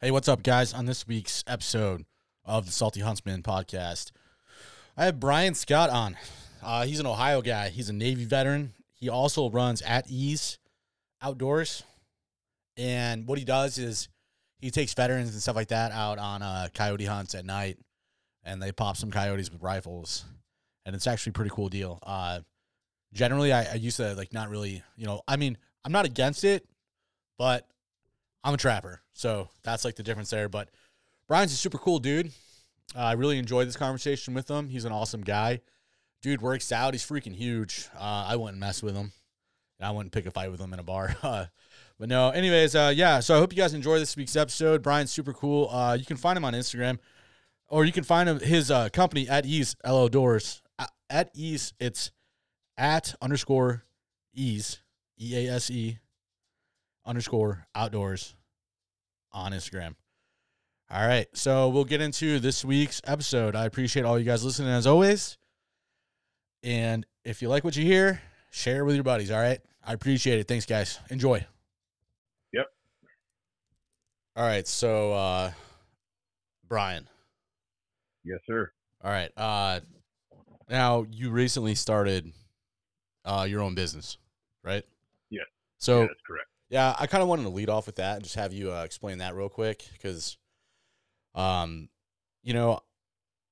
Hey, what's up, guys? On this week's episode of the Salty Huntsman podcast, I have Brian Scott on. Uh, he's an Ohio guy. He's a Navy veteran. He also runs at ease outdoors, and what he does is he takes veterans and stuff like that out on uh, coyote hunts at night, and they pop some coyotes with rifles, and it's actually a pretty cool deal. Uh, generally, I, I used to like not really, you know, I mean, I'm not against it, but I'm a trapper, so that's like the difference there. But Brian's a super cool dude. Uh, I really enjoyed this conversation with him. He's an awesome guy. Dude works out. He's freaking huge. Uh, I wouldn't mess with him. And I wouldn't pick a fight with him in a bar. Uh, but no, anyways, uh, yeah. So I hope you guys enjoy this week's episode. Brian's super cool. Uh, you can find him on Instagram, or you can find him, his company at Ease Outdoors. At Ease, it's at underscore Ease E A S E underscore outdoors on Instagram. All right, so we'll get into this week's episode. I appreciate all you guys listening as always. And if you like what you hear, share it with your buddies. All right, I appreciate it. Thanks, guys. Enjoy. Yep. All right, so uh, Brian. Yes, sir. All right. Uh, now you recently started uh, your own business, right? Yeah. So yeah, that's correct. Yeah, I kind of wanted to lead off with that and just have you uh, explain that real quick because, um, you know,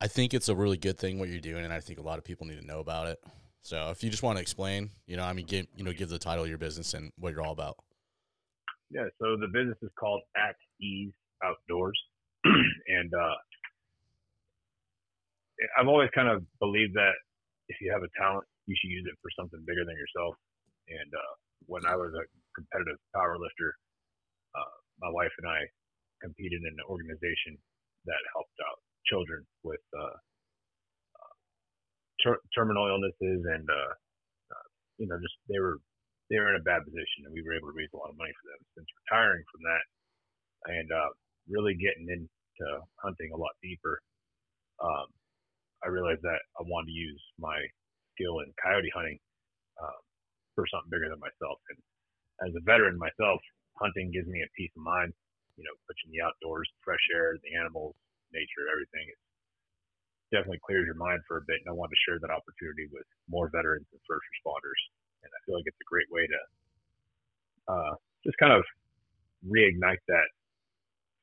I think it's a really good thing what you're doing, and I think a lot of people need to know about it. So if you just want to explain, you know, I mean, give you know, give the title of your business and what you're all about. Yeah. So the business is called At Ease Outdoors, and uh, I've always kind of believed that if you have a talent, you should use it for something bigger than yourself. And uh, when I was a competitive power lifter, uh, my wife and I competed in an organization that helped out children with uh, uh, ter- terminal illnesses and uh, uh, you know just they were they were in a bad position and we were able to raise a lot of money for them. Since retiring from that and really getting into hunting a lot deeper, um, I realized that I wanted to use my skill in coyote hunting um, for something bigger than myself. And as a veteran myself, hunting gives me a peace of mind. You know, pushing the outdoors, fresh air, the animals, nature, everything. It definitely clears your mind for a bit. And I wanted to share that opportunity with more veterans and first responders. And I feel like it's a great way to uh, just kind of reignite that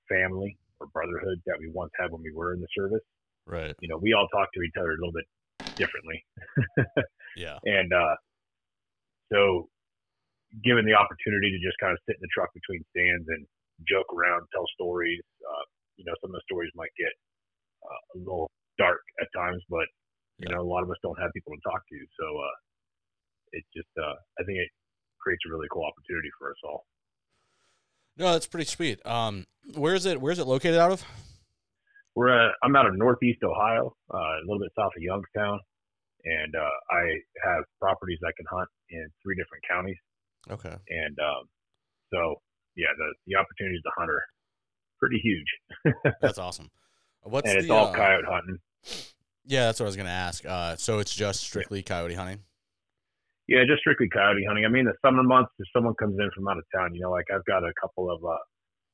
family or brotherhood that we once had when we were in the service. Right. You know, we all talk to each other a little bit differently. yeah. And uh, so, given the opportunity to just kind of sit in the truck between stands and joke around, tell stories, uh, you know, some of the stories might get uh, a little dark at times, but you Yeah. know, a lot of us don't have people to talk to. So, uh, it just, uh, I think it creates a really cool opportunity for us all. No, that's pretty sweet. Um, where is it? Where is it located out of? We're uh, I'm out of Northeast Ohio, uh, a little bit south of Youngstown, and uh, I have properties I can hunt in three different counties. Okay. and um, so yeah, the the opportunities to hunt are pretty huge, That's awesome. What's and it's the, all uh, coyote hunting. Yeah, that's what I was gonna ask. Uh, so it's just strictly coyote hunting. Yeah, just strictly coyote hunting. I mean, the summer months, if someone comes in from out of town, you know, like I've got a couple of uh,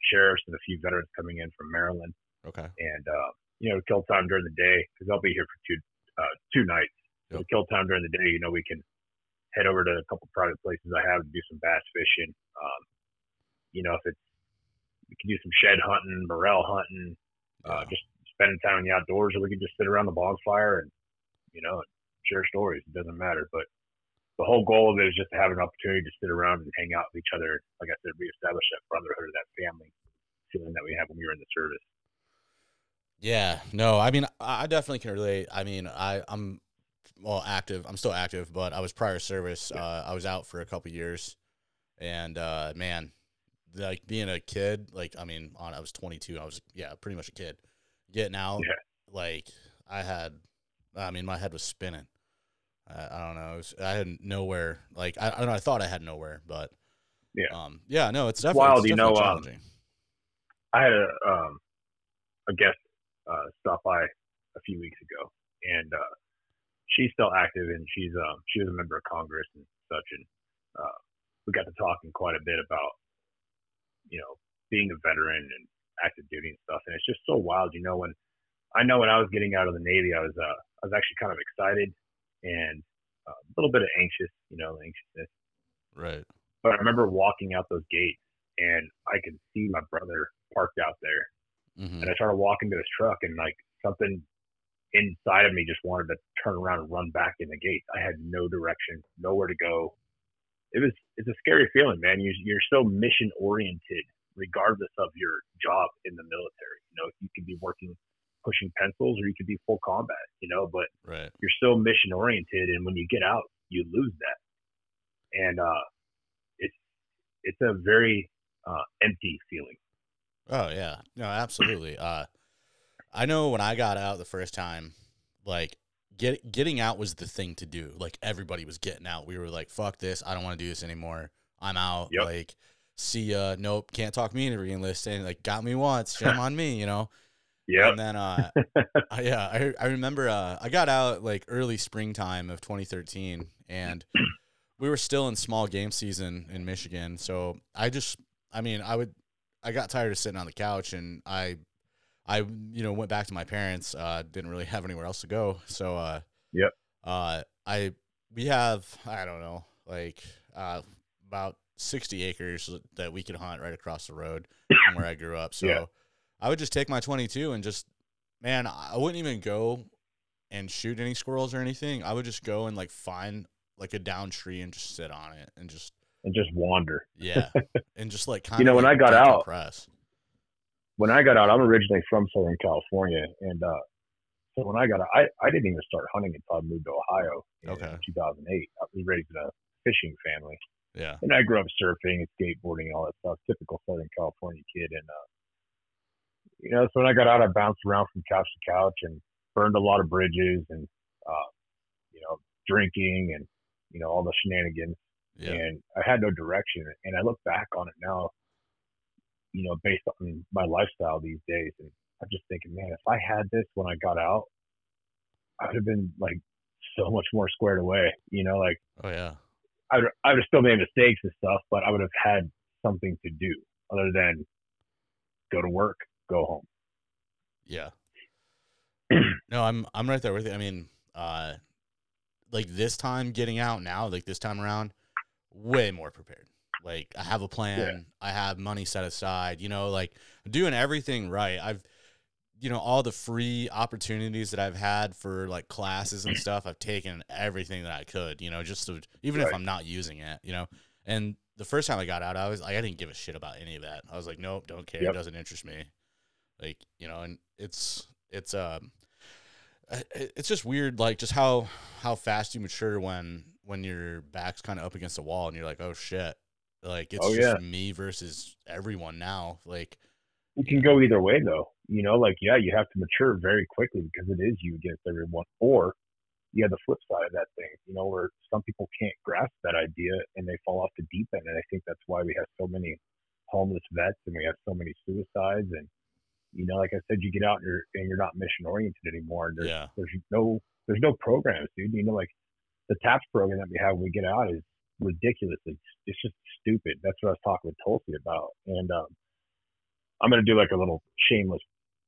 sheriffs and a few veterans coming in from Maryland, Okay. and uh, you know, kill time during the day because I'll be here for two uh, two nights. So kill time during the day, you know, we can head over to a couple private places I have to do some bass fishing. Um, you know, if it's we can do some shed hunting, morel hunting, uh, just spending time in the outdoors, or we can just sit around the bonfire and you know share stories. It doesn't matter, but the whole goal of it is just to have an opportunity to sit around and hang out with each other. Like I said, reestablish that brotherhood or that family feeling that we had when we were in the service. Yeah, no, I mean, I I definitely can relate. I mean, I, I'm well active. I'm still active, but I was prior service. Uh, I was out for a couple years, and uh, man, like being a kid, like I mean, on I was 22. I was yeah, pretty much a kid. Getting out, Yeah. like I had, I mean, my head was spinning. I, I don't know. Was, I had nowhere. Like I, I don't know. I thought I had nowhere, but Yeah. um, yeah, no, it's definitely, wild, it's you know, definitely um. I had a um, a guest uh, stop by a few weeks ago, and uh, she's still active, and she's um, she was a member of Congress and such, and uh, we got to talking quite a bit about you know being a veteran and active duty and stuff. And it's just so wild, you know. When I know when I was getting out of the Navy, I was uh, I was actually kind of excited and uh, a little bit of anxious, you know, anxiousness. Right. But I remember walking out those gates and I could see my brother parked out there. Mm-hmm. And I started walking to his truck and like something inside of me just wanted to turn around and run back in the gate. I had no direction, nowhere to go. It was it's a scary feeling, man. You you're so mission oriented regardless of your job in the military. You know, you could be working pushing pencils or you could be full combat, you know, but right. you're still mission oriented and when you get out you lose that. And uh it's it's a very uh empty feeling. Oh yeah. No, absolutely. Uh I know when I got out the first time, like get getting out was the thing to do. Like everybody was getting out. We were like, fuck this, I don't want to do this anymore. I'm out. Yep. Like, see ya. Nope, can't talk me into re-enlisting. Like, got me once, shame on me, you know? Yeah. And then uh I- yeah, I I remember uh I got out like early springtime of 2013 and we were still in small game season in Michigan. So I just I mean, I would I got tired of sitting on the couch and I I you know went back to my parents. Uh didn't really have anywhere else to go. So uh Yep. Uh I we have I don't know, like uh about 60 acres that we could hunt right across the road from where I grew up. So Yeah. I would just take my 22 and just, man, I wouldn't even go and shoot any squirrels or anything. I would just go and like find like a down tree and just sit on it and just, and just wander. yeah, and just like kind You know, of when I got out- press. When I got out, I'm originally from Southern California, and uh, so when I got out, I, I didn't even start hunting until I moved to Ohio in Okay. 2008. I was raised in a fishing family, Yeah. and I grew up surfing and skateboarding and all that stuff. Typical Southern California kid, and uh, you know, so when I got out, I bounced around from couch to couch and burned a lot of bridges and uh, you know, drinking and you know all the shenanigans Yeah. and I had no direction. And I look back on it now, you know, based on my lifestyle these days, and I'm just thinking, man, if I had this when I got out, I would have been like so much more squared away. You know, like Oh yeah. I would, I would have still made mistakes and stuff, but I would have had something to do other than go to work, go home. Yeah. no, I'm I'm right there with you. I mean, uh like this time getting out now, like this time around, way more prepared. Like I have a plan, I have money set aside, you know, like doing everything right. I've you know, all the free opportunities that I've had for like classes and stuff, I've taken everything that I could, you know, just to even if I'm not using it, you know. And the first time I got out, I was like I didn't give a shit about any of that. I was like, nope, don't care, Yep. it doesn't interest me. Like, you know, and it's it's um it's just weird like just how how fast you mature when when your back's kind of up against the wall and you're like oh shit like it's Oh, just me versus everyone now like It can go either way though. You know, like yeah, you have to mature very quickly because it is you against everyone. Or you have the flip side of that thing, you know, where some people can't grasp that idea and they fall off the deep end. And I think that's why we have so many homeless vets and we have so many suicides and you know, like I said, you get out and you're and you're not mission oriented anymore. And there's yeah there's no there's no programs, dude. You know, like the TAPS program that we have when we get out is ridiculous. It's it's just stupid. That's what I was talking with Tulsi about. And um, I'm gonna do like a little shameless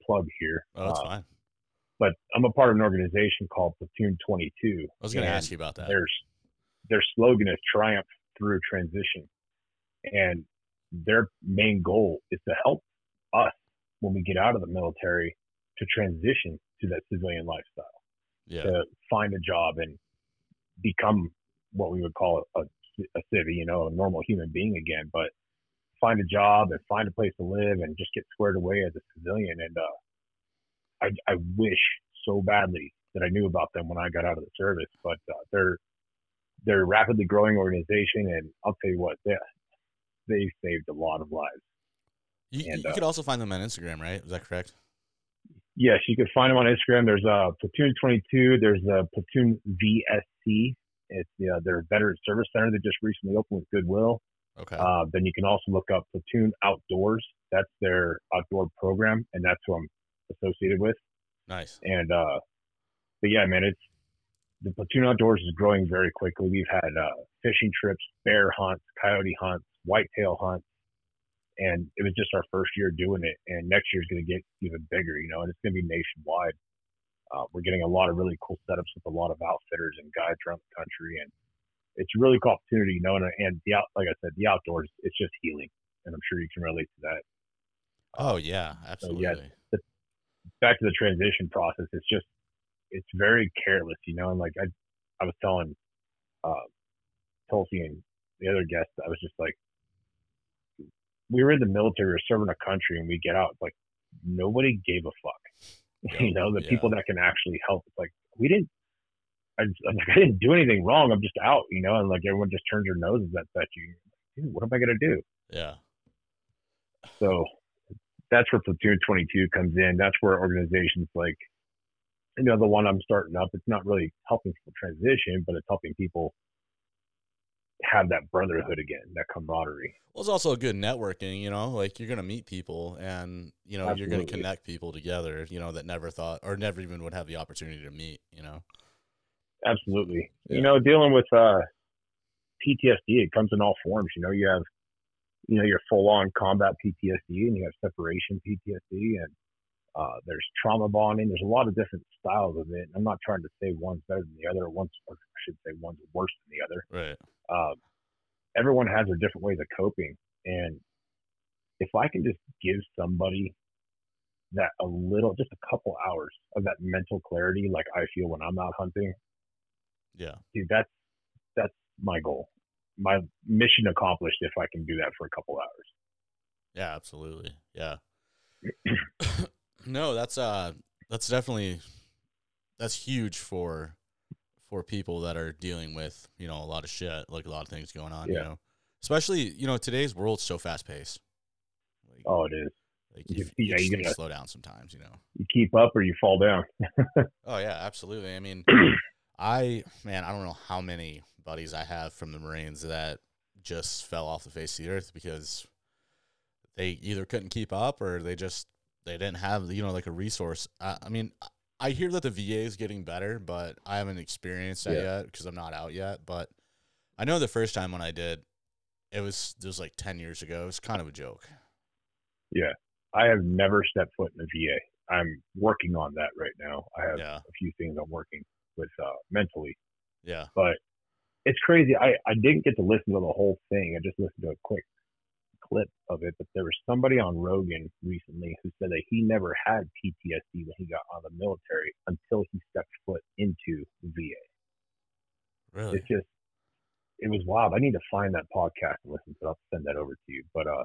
plug here. oh that's Uh, fine but I'm a part of an organization called Platoon 22. i was gonna ask you about that Their their slogan is triumph through transition, and their main goal is to help us when we get out of the military to transition to that civilian lifestyle yeah to find a job and become what we would call a, a civvy, you know, a normal human being again. But find a job and find a place to live and just get squared away as a civilian. And uh, I, I wish so badly that I knew about them when I got out of the service. But uh, they're they're a rapidly growing organization, and I'll tell you what, they they saved a lot of lives. you, and, you uh, could also find them on instagram right is that correct Yes, you can find them on Instagram. There's uh, Platoon 22. There's uh, Platoon VSC. It's uh, their Veteran Service Center that just recently opened with Goodwill. okay Uh, then you can also look up Platoon Outdoors. That's their outdoor program, and that's who I'm associated with. nice And uh, but yeah, man, it's the Platoon Outdoors is growing very quickly. We've had uh, fishing trips, bear hunts, coyote hunts, whitetail hunts. and it was just our first year doing it. And next year is going to get even bigger, you know, and it's going to be nationwide. Uh, we're getting a lot of really cool setups with a lot of outfitters and guides around the country, and it's a really cool opportunity, you know. And, and the out, like I said, the outdoors, it's just healing, and I'm sure you can relate to that. Oh yeah, absolutely. So, yeah, the, back to the transition process, it's just it's very careless, you know. And like I, I was telling uh, Tulsi and the other guests, I was just like, we were in the military, we were serving a country, and we get out. Like nobody gave a fuck. you know, the yeah. people that can actually help. It's like we didn't. I, I'm like, I didn't do anything wrong. I'm just out, you know, and like everyone just turns their noses at, at you. Dude, what am I gonna do? Yeah. So that's where Platoon 22 comes in. That's where organizations like, you know, the one I'm starting up. It's not really helping people transition, but it's helping people have that brotherhood again, that camaraderie. Well, it's also a good networking, you know, like you're going to meet people and, you know, Absolutely. you're going to connect people together, you know, that never thought or never even would have the opportunity to meet, you know? Absolutely. Yeah. You know, dealing with uh, PTSD, it comes in all forms. You know, you have, you know, your full on combat PTSD and you have separation PTSD and uh, there's trauma bonding. There's a lot of different styles of it. I'm not trying to say one's better than the other. One's, I should say one's worse than the other. Right. Uh, everyone has their different ways of coping. And if I can just give somebody that a little, just a couple hours of that mental clarity, like I feel when I'm out hunting, yeah, dude, that's that's my goal, my mission accomplished if I can do that for a couple hours. Yeah, absolutely. Yeah. no, that's uh, that's definitely that's huge for for people that are dealing with you know a lot of shit, like a lot of things going on. Yeah. You know, especially you know today's world's so fast paced. Like, oh, it is. Like you, you, yeah, you gotta slow down sometimes. You know, you keep up or you fall down. oh yeah, absolutely. I mean, I man, I don't know how many buddies I have from the Marines that just fell off the face of the earth because they either couldn't keep up or they just they didn't have you know like a resource. I, I mean, I hear that the VA is getting better, but I haven't experienced that yeah. yet because I'm not out yet. But I know the first time when I did, it was it was like ten years ago. It was kind of a joke. Yeah, I have never stepped foot in a VA. I'm working on that right now. I have yeah. a few things I'm working with uh, mentally. Yeah, but it's crazy. I I didn't get to listen to the whole thing. I just listened to a quick clip of it, but there was somebody on Rogan recently who said that he never had PTSD when he got out of the military until he stepped foot into VA. Really? It's just, it was wild. I need to find that podcast and listen to it. I'll send that over to you. But uh,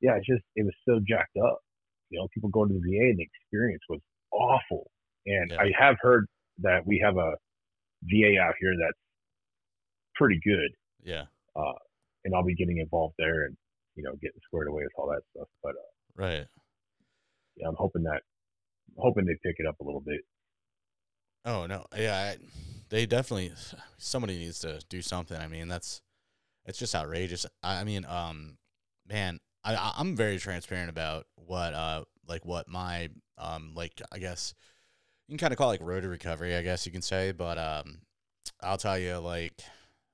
yeah, it's just, it was so jacked up. You know, people go to the VA and the experience was awful. And yeah. I have heard that we have a VA out here that's pretty good. Yeah. Uh, and I'll be getting involved there and you know, getting squared away with all that stuff. But uh, right, yeah, I'm hoping that, hoping they pick it up a little bit. Oh no, yeah, I, they definitely somebody needs to do something. I mean, that's it's just outrageous. I, I mean, um, man, I I'm very transparent about what uh like what my um like I guess you can kind of call it like road to recovery, I guess you can say, but um, I'll tell you like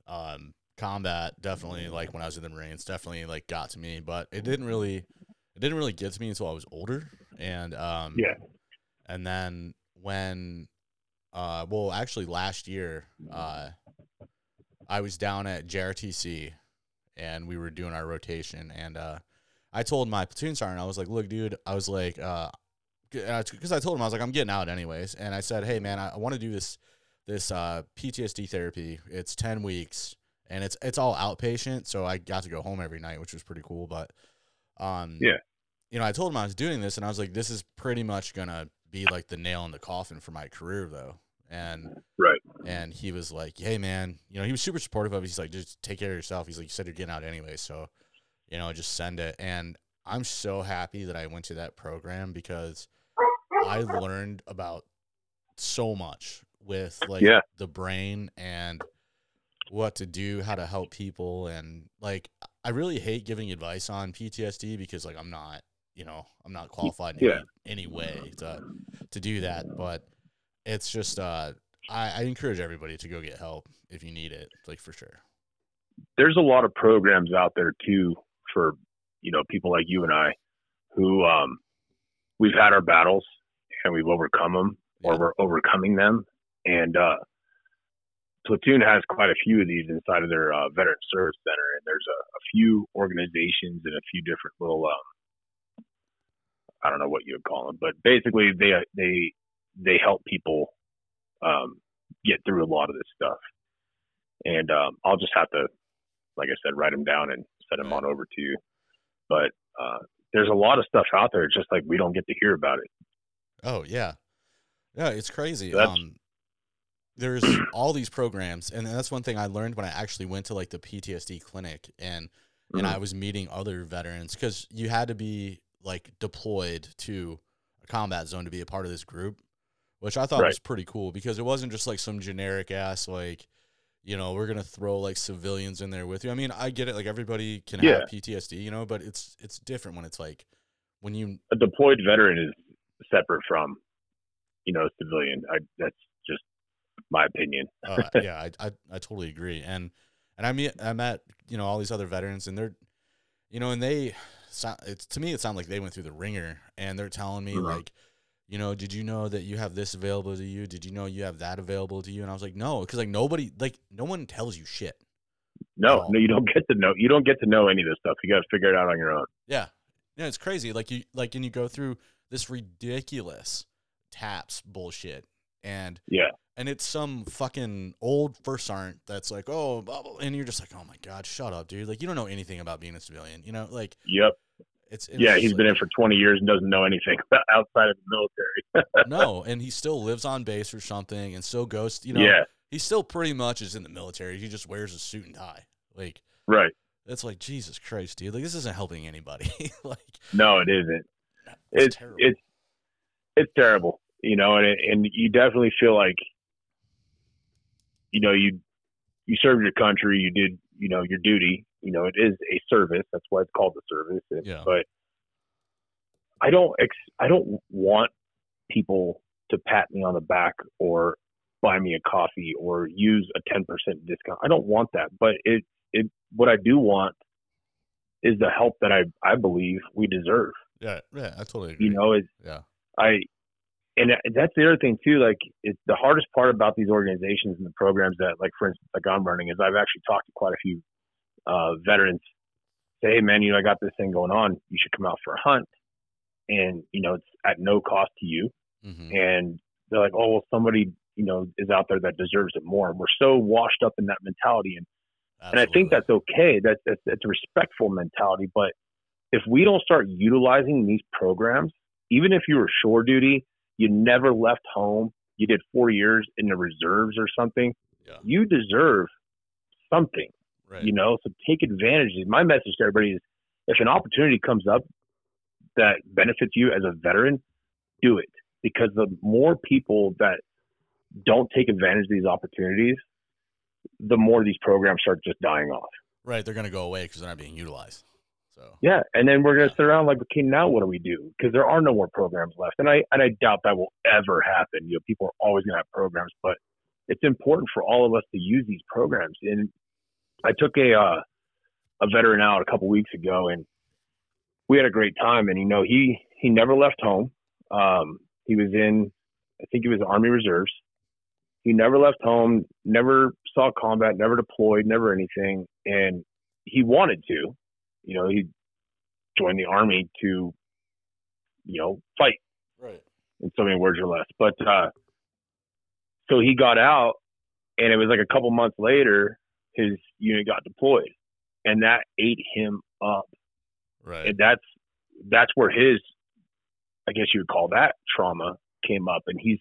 um combat definitely like when I was in the Marines definitely like got to me, but it didn't really it didn't really get to me until I was older. And um yeah. And then when uh well actually last year uh I was down at JRTC and we were doing our rotation and uh I told my platoon sergeant I was like, "Look, dude, I was like uh because I told him I was like I'm getting out anyways, and I said, "Hey, man, I, I want to do this this uh, PTSD therapy. It's ten weeks and it's it's all outpatient, so I got to go home every night, which was pretty cool. But um, yeah, you know, I told him I was doing this, and I was like, this is pretty much gonna be like the nail in the coffin for my career, though. And right, and he was like, hey man, you know, he was super supportive of. it. He's like, just take care of yourself. He's like, you said you're getting out anyway, so you know, just send it. And I'm so happy that I went to that program because I learned about so much with like yeah. the brain and what to do, how to help people, and like I really hate giving advice on PTSD because like I'm not, you know, I'm not qualified in yeah. any, any way to to do that. But it's just uh, I, I encourage everybody to go get help if you need it, like for sure. There's a lot of programs out there too for you know, people like you and I who um, we've had our battles and we've overcome them or we're overcoming them. And uh, Platoon has quite a few of these inside of their uh, Veteran Service Center. And there's a, a few organizations and a few different little, um, I don't know what you would call them, but basically they they they help people um, get through a lot of this stuff. And um, I'll just have to, like I said, write them down and send them on over to you. But uh, there's a lot of stuff out there. It's just like we don't get to hear about it. Oh yeah, yeah. It's crazy. That's- Um, there's all these programs, and that's one thing I learned when I actually went to like the PTSD clinic and and Mhm. I was meeting other veterans because you had to be like deployed to a combat zone to be a part of this group, which I thought Right. was pretty cool because it wasn't just like some generic ass like. You know, we're gonna throw like civilians in there with you. I mean, I get it. Like everybody can Yeah. have PTSD, you know, but it's it's different when it's like when you A deployed veteran is separate from, you know, a civilian. I, that's my opinion. uh, yeah, I, I I totally agree. And and I mean I met you know all these other veterans, and they're you know, and they it's to me it sounded like they went through the ringer, and they're telling me Mhm. like, you know, did you know that you have this available to you? Did you know you have that available to you? And I was like, no, because like nobody like no one tells you shit. No, Oh. no, you don't get to know. You don't get to know any of this stuff. You got to figure it out on your own. Yeah, yeah, it's crazy. Like you like and you go through this ridiculous taps bullshit, and Yeah, and it's some fucking old first sergeant that's like, oh, blah, blah, and you're just like, oh my god, shut up, dude. Like you don't know anything about being a civilian, you know? Like yep, it's, yeah. He's like- been in for 20 years and doesn't know anything outside of the military. no, and he still lives on base or something, and still goes, you know, yeah, he still pretty much is in the military. He just wears a suit and tie. Like right. it's like Jesus Christ, dude. Like this isn't helping anybody. like No, it isn't. it's, It's terrible. it's it's terrible, you know, and it, and you definitely feel like, you know, you you served your country, you did, you know, your duty. You know, it is a service. That's why it's called the service. And- Yeah. But I don't ex- I don't want people to pat me on the back or buy me a coffee or use a 10% discount. I don't want that. But it it what I do want is the help that I I believe we deserve. yeah, yeah, I totally agree. You know, it's yeah, I, and that's the other thing too. Like, it's the hardest part about these organizations and the programs that, like, for instance, like I'm running, is I've actually talked to quite a few uh, veterans. Say, hey, man, you know, I got this thing going on. You should come out for a hunt, and you know, it's at no cost to you. hmm And they're like, oh, well, somebody, you know, is out there that deserves it more. And we're so washed up in that mentality, and and I think that's okay. That's that's it's a respectful mentality. But if we don't start utilizing these programs, even if you were shore duty, you never left home, you did four years in the reserves or something, yeah, you deserve something. right. You know, so take advantage. My message to everybody is: if an opportunity comes up that benefits you as a veteran, do it because the more people that don't take advantage of these opportunities, the more these programs start just dying off. Right, they're gonna go away because they're not being utilized. So Yeah, and then we're gonna sit around like, okay, now what do we do? Because there are no more programs left, and I and I doubt that will ever happen. You know, people are always gonna have programs, but it's important for all of us to use these programs. And I took a uh, a veteran out a couple weeks ago, and we had a great time. And you know, he he never left home. Um, he was in, I think he was Army Reserves. He never left home, never saw combat, never deployed, never anything, and he wanted to. You know, he joined the army to, you know, fight right, in so many words or less. But uh, so he got out, and it was like a couple months later, his unit got deployed, and that ate him up. right, And that's that's where his, I guess you would call that trauma came up, and he's.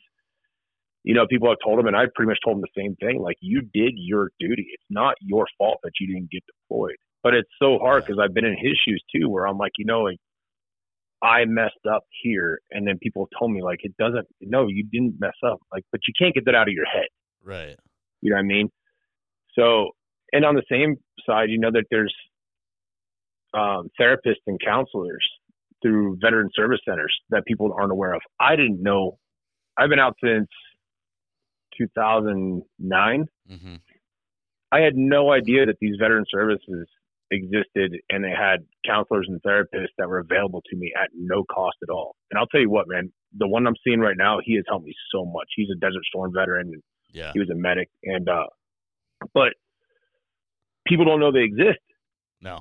You know, people have told him, and I pretty much told him the same thing. Like, you did your duty. It's not your fault that you didn't get deployed. But it's so hard because I've been in his shoes too, where I'm like, you know, like I messed up here, and then people told me like it doesn't. No, you didn't mess up. Like, but you can't get that out of your head. right, You know what I mean? So, and on the same side, you know that there's um, therapists and counselors through veteran service centers that people aren't aware of. I didn't know. I've been out since 2009. hmm I had no idea that these veteran services existed and they had counselors and therapists that were available to me at no cost at all. And I'll tell you what, man, the one I'm seeing right now, he has helped me so much. He's a Desert Storm veteran and Yeah. he was a medic and uh but people don't know they exist, No.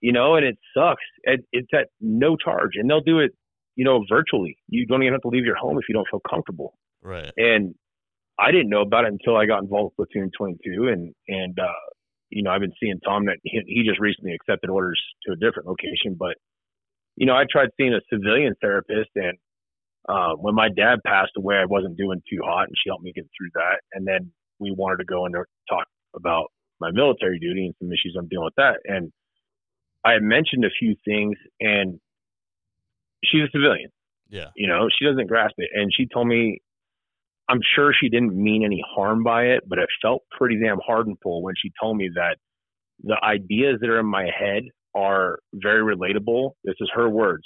you know, and it sucks. It, it's at no charge and they'll do it, you know, virtually. You don't even have to leave your home if you don't feel comfortable. Right. And I didn't know about it until I got involved with Platoon 22, and and uh, you know I've been seeing Tom that he, he just recently accepted orders to a different location, but you know I tried seeing a civilian therapist, and uh, when my dad passed away, I wasn't doing too hot, and she helped me get through that, and then we wanted to go and talk about my military duty and some issues I'm dealing with that, and I had mentioned a few things, and she's a civilian. Yeah. you know she doesn't grasp it. And she told me i'm sure she didn't mean any harm by it but it felt pretty damn hardenful when she told me that the ideas that are in my head are very relatable this is her words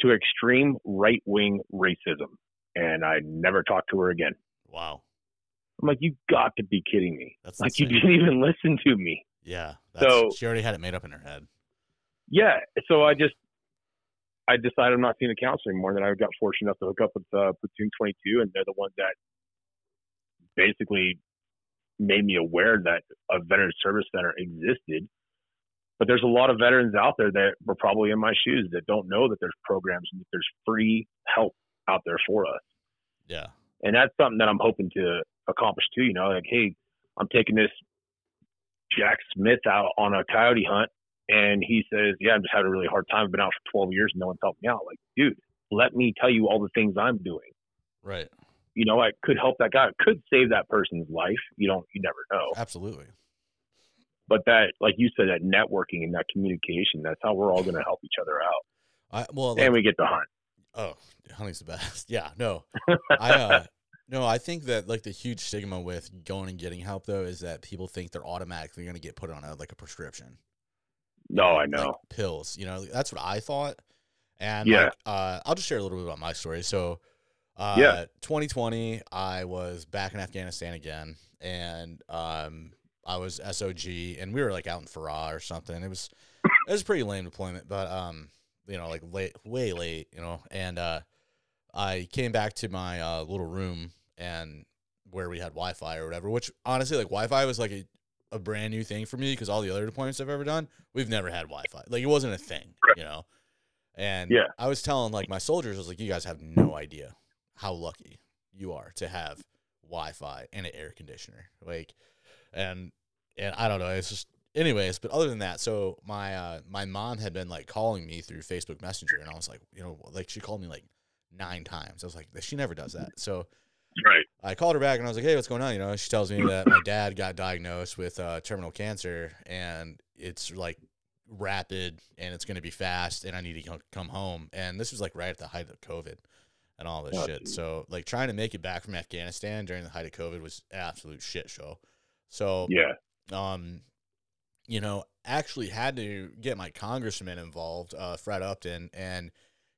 to extreme right-wing racism and i never talked to her again Wow. i'm like you got to be kidding me That's like you didn't even listen to me Yeah. That's, So- she already had it made up in her head. yeah so i just i decided i'm not seeing a counselor anymore and then i got fortunate enough to hook up with uh, platoon 22 and they're the ones that basically made me aware that a veteran service center existed but there's a lot of veterans out there that were probably in my shoes that don't know that there's programs and that there's free help out there for us Yeah. and that's something that i'm hoping to accomplish too you know like hey i'm taking this jack smith out on a coyote hunt and he says, "Yeah, I'm just having a really hard time. I've been out for 12 years and no one's helped me out." Like, dude, let me tell you all the things I'm doing. Right. You know, I could help that guy. It could save that person's life. You don't, you never know. Absolutely. But that, like you said, that networking and that communication, that's how we're all going to help each other out. I well like, and we get to hunt. oh, hunting's the best. Yeah, no. I uh no, I think that like the huge stigma with going and getting help though is that people think they're automatically going to get put on a like a prescription. No, I like, know. pills. You know, that's what I thought. And Yeah. like, uh, I'll just share a little bit about my story. So, uh, Yeah. 2020, I was back in Afghanistan again, and um, I was SOG, and we were like out in Farah or something. It was it was a pretty lame deployment, but um, you know, like late, way late, you know. And uh, I came back to my uh, little room and where we had Wi-Fi or whatever. Which honestly, like Wi-Fi was like a a brand new thing for me because all the other deployments I've ever done, we've never had Wi-Fi. Like it wasn't a thing, you know. And Yeah. I was telling like my soldiers, I was like, you guys have no idea how lucky you are to have Wi-Fi and an air conditioner. Like, and and I don't know, it's just anyways. But other than that, so my uh my mom had been like calling me through Facebook Messenger, and I was like, you know, like she called me like nine times. I was like, she never does that. So Right. I called her back and I was like, "Hey, what's going on?" You know, she tells me that my dad got diagnosed with uh, terminal cancer and it's like rapid and it's going to be fast and I need to come home. And this was like right at the height of COVID and all this Oh, shit. geez. So like trying to make it back from Afghanistan during the height of COVID was absolute shit show. So Yeah. um, you know, actually had to get my congressman involved, uh, Fred Upton, and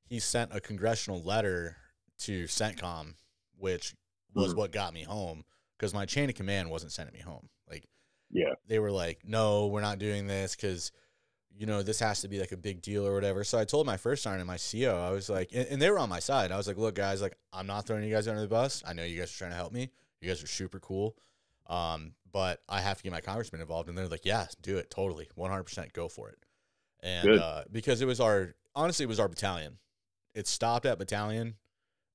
he sent a congressional letter to CENTCOM, which was Mhm. what got me home because my chain of command wasn't sending me home. Like Yeah. they were like, "No, we're not doing this because." You know, this has to be like a big deal or whatever. So I told my first sergeant and my CO, I was like, and, and they were on my side. I was like, look, guys, like, I'm not throwing you guys under the bus. I know you guys are trying to help me. You guys are super cool. Um, but I have to get my congressman involved. And they're like, yeah, do it. Totally. 100% go for it. And, uh, because it was our, honestly, it was our battalion. It stopped at battalion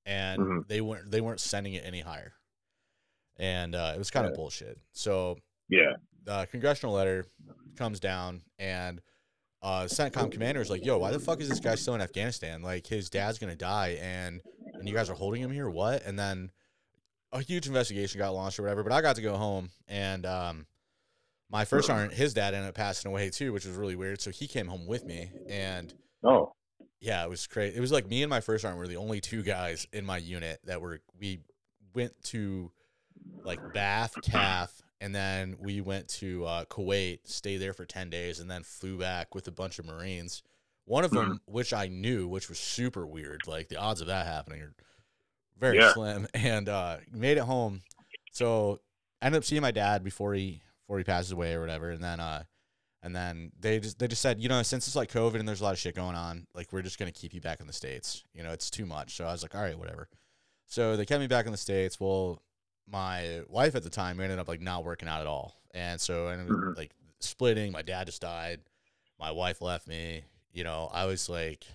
and Mhm. they weren't, they weren't sending it any higher. And, uh, it was kind of bullshit. So Yeah. the congressional letter comes down and, uh, CENTCOM commander is like, yo, why the fuck is this guy still in Afghanistan? Like his dad's to die and, and you guys are holding him here. What? And then, a huge investigation got launched or whatever. But I got to go home, and um, my first sergeant, his dad ended up passing away too, which was really weird. So he came home with me, and Oh. yeah, it was crazy. It was like me and my first sergeant were the only two guys in my unit that were. We went to like BAF, KAF, and then we went to uh, Kuwait, stayed there for ten days, and then flew back with a bunch of Marines. One of them, which I knew, which was super weird. Like the odds of that happening are very Yeah. slim. And uh, made it home. So I ended up seeing my dad before he before he passes away or whatever. And then uh, And then they just they just said, you know, since it's like COVID and there's a lot of shit going on, like we're just gonna keep you back in the states. You know, it's too much. So I was like, all right, whatever. So they kept me back in the states. Well, my wife at the time ended up like not working out at all, and so I ended up, Mhm. like splitting. My dad just died. My wife left me. You know, I was like,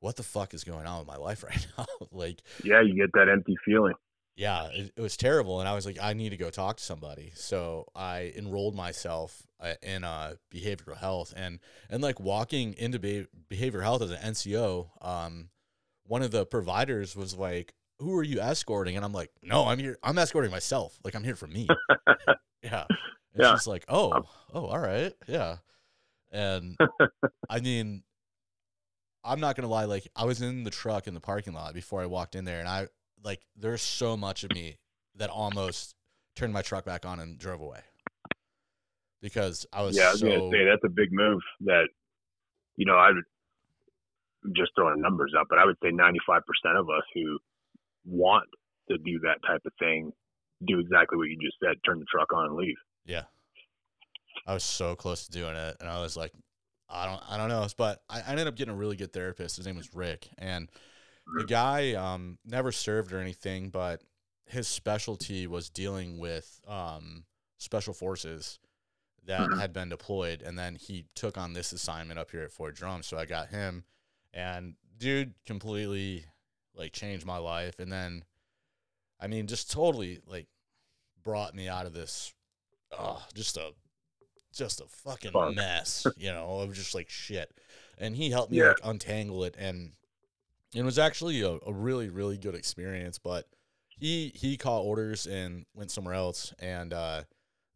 what the fuck is going on with my life right now? like, Yeah, you get that empty feeling. yeah, it, it was terrible, and I was like, I need to go talk to somebody. So I enrolled myself uh, in uh, behavioral health, and and like walking into be- behavioral health as an NCO, um, one of the providers was like, "Who are you escorting?" And I'm like, "No, I'm here. I'm escorting myself. Like I'm here for me." yeah, and Yeah. she's like, "Oh, um, oh, all right, yeah." And I mean, I'm not gonna lie. Like I was in the truck in the parking lot before I walked in there, and I like there's so much of me that almost turned my truck back on and drove away because I was yeah, I was so gonna say that's a big move. That you know, I would just throwing numbers up, but I would say 95% of us who want to do that type of thing do exactly what you just said: turn the truck on and leave. yeah. I was so close to doing it, and I was like, I don't, I don't know, but I, I ended up getting a really good therapist. His name was Rick, and the guy um, never served or anything, but his specialty was dealing with um, special forces that Mhm. had been deployed, and then he took on this assignment up here at Fort Drum. So I got him, and dude completely like changed my life, and then I mean, just totally like brought me out of this, oh, just a just a fucking mess, you know, of just like shit. And he helped me Yeah. like untangle it, and it was actually a, a really really good experience. But he he caught orders and went somewhere else, and uh,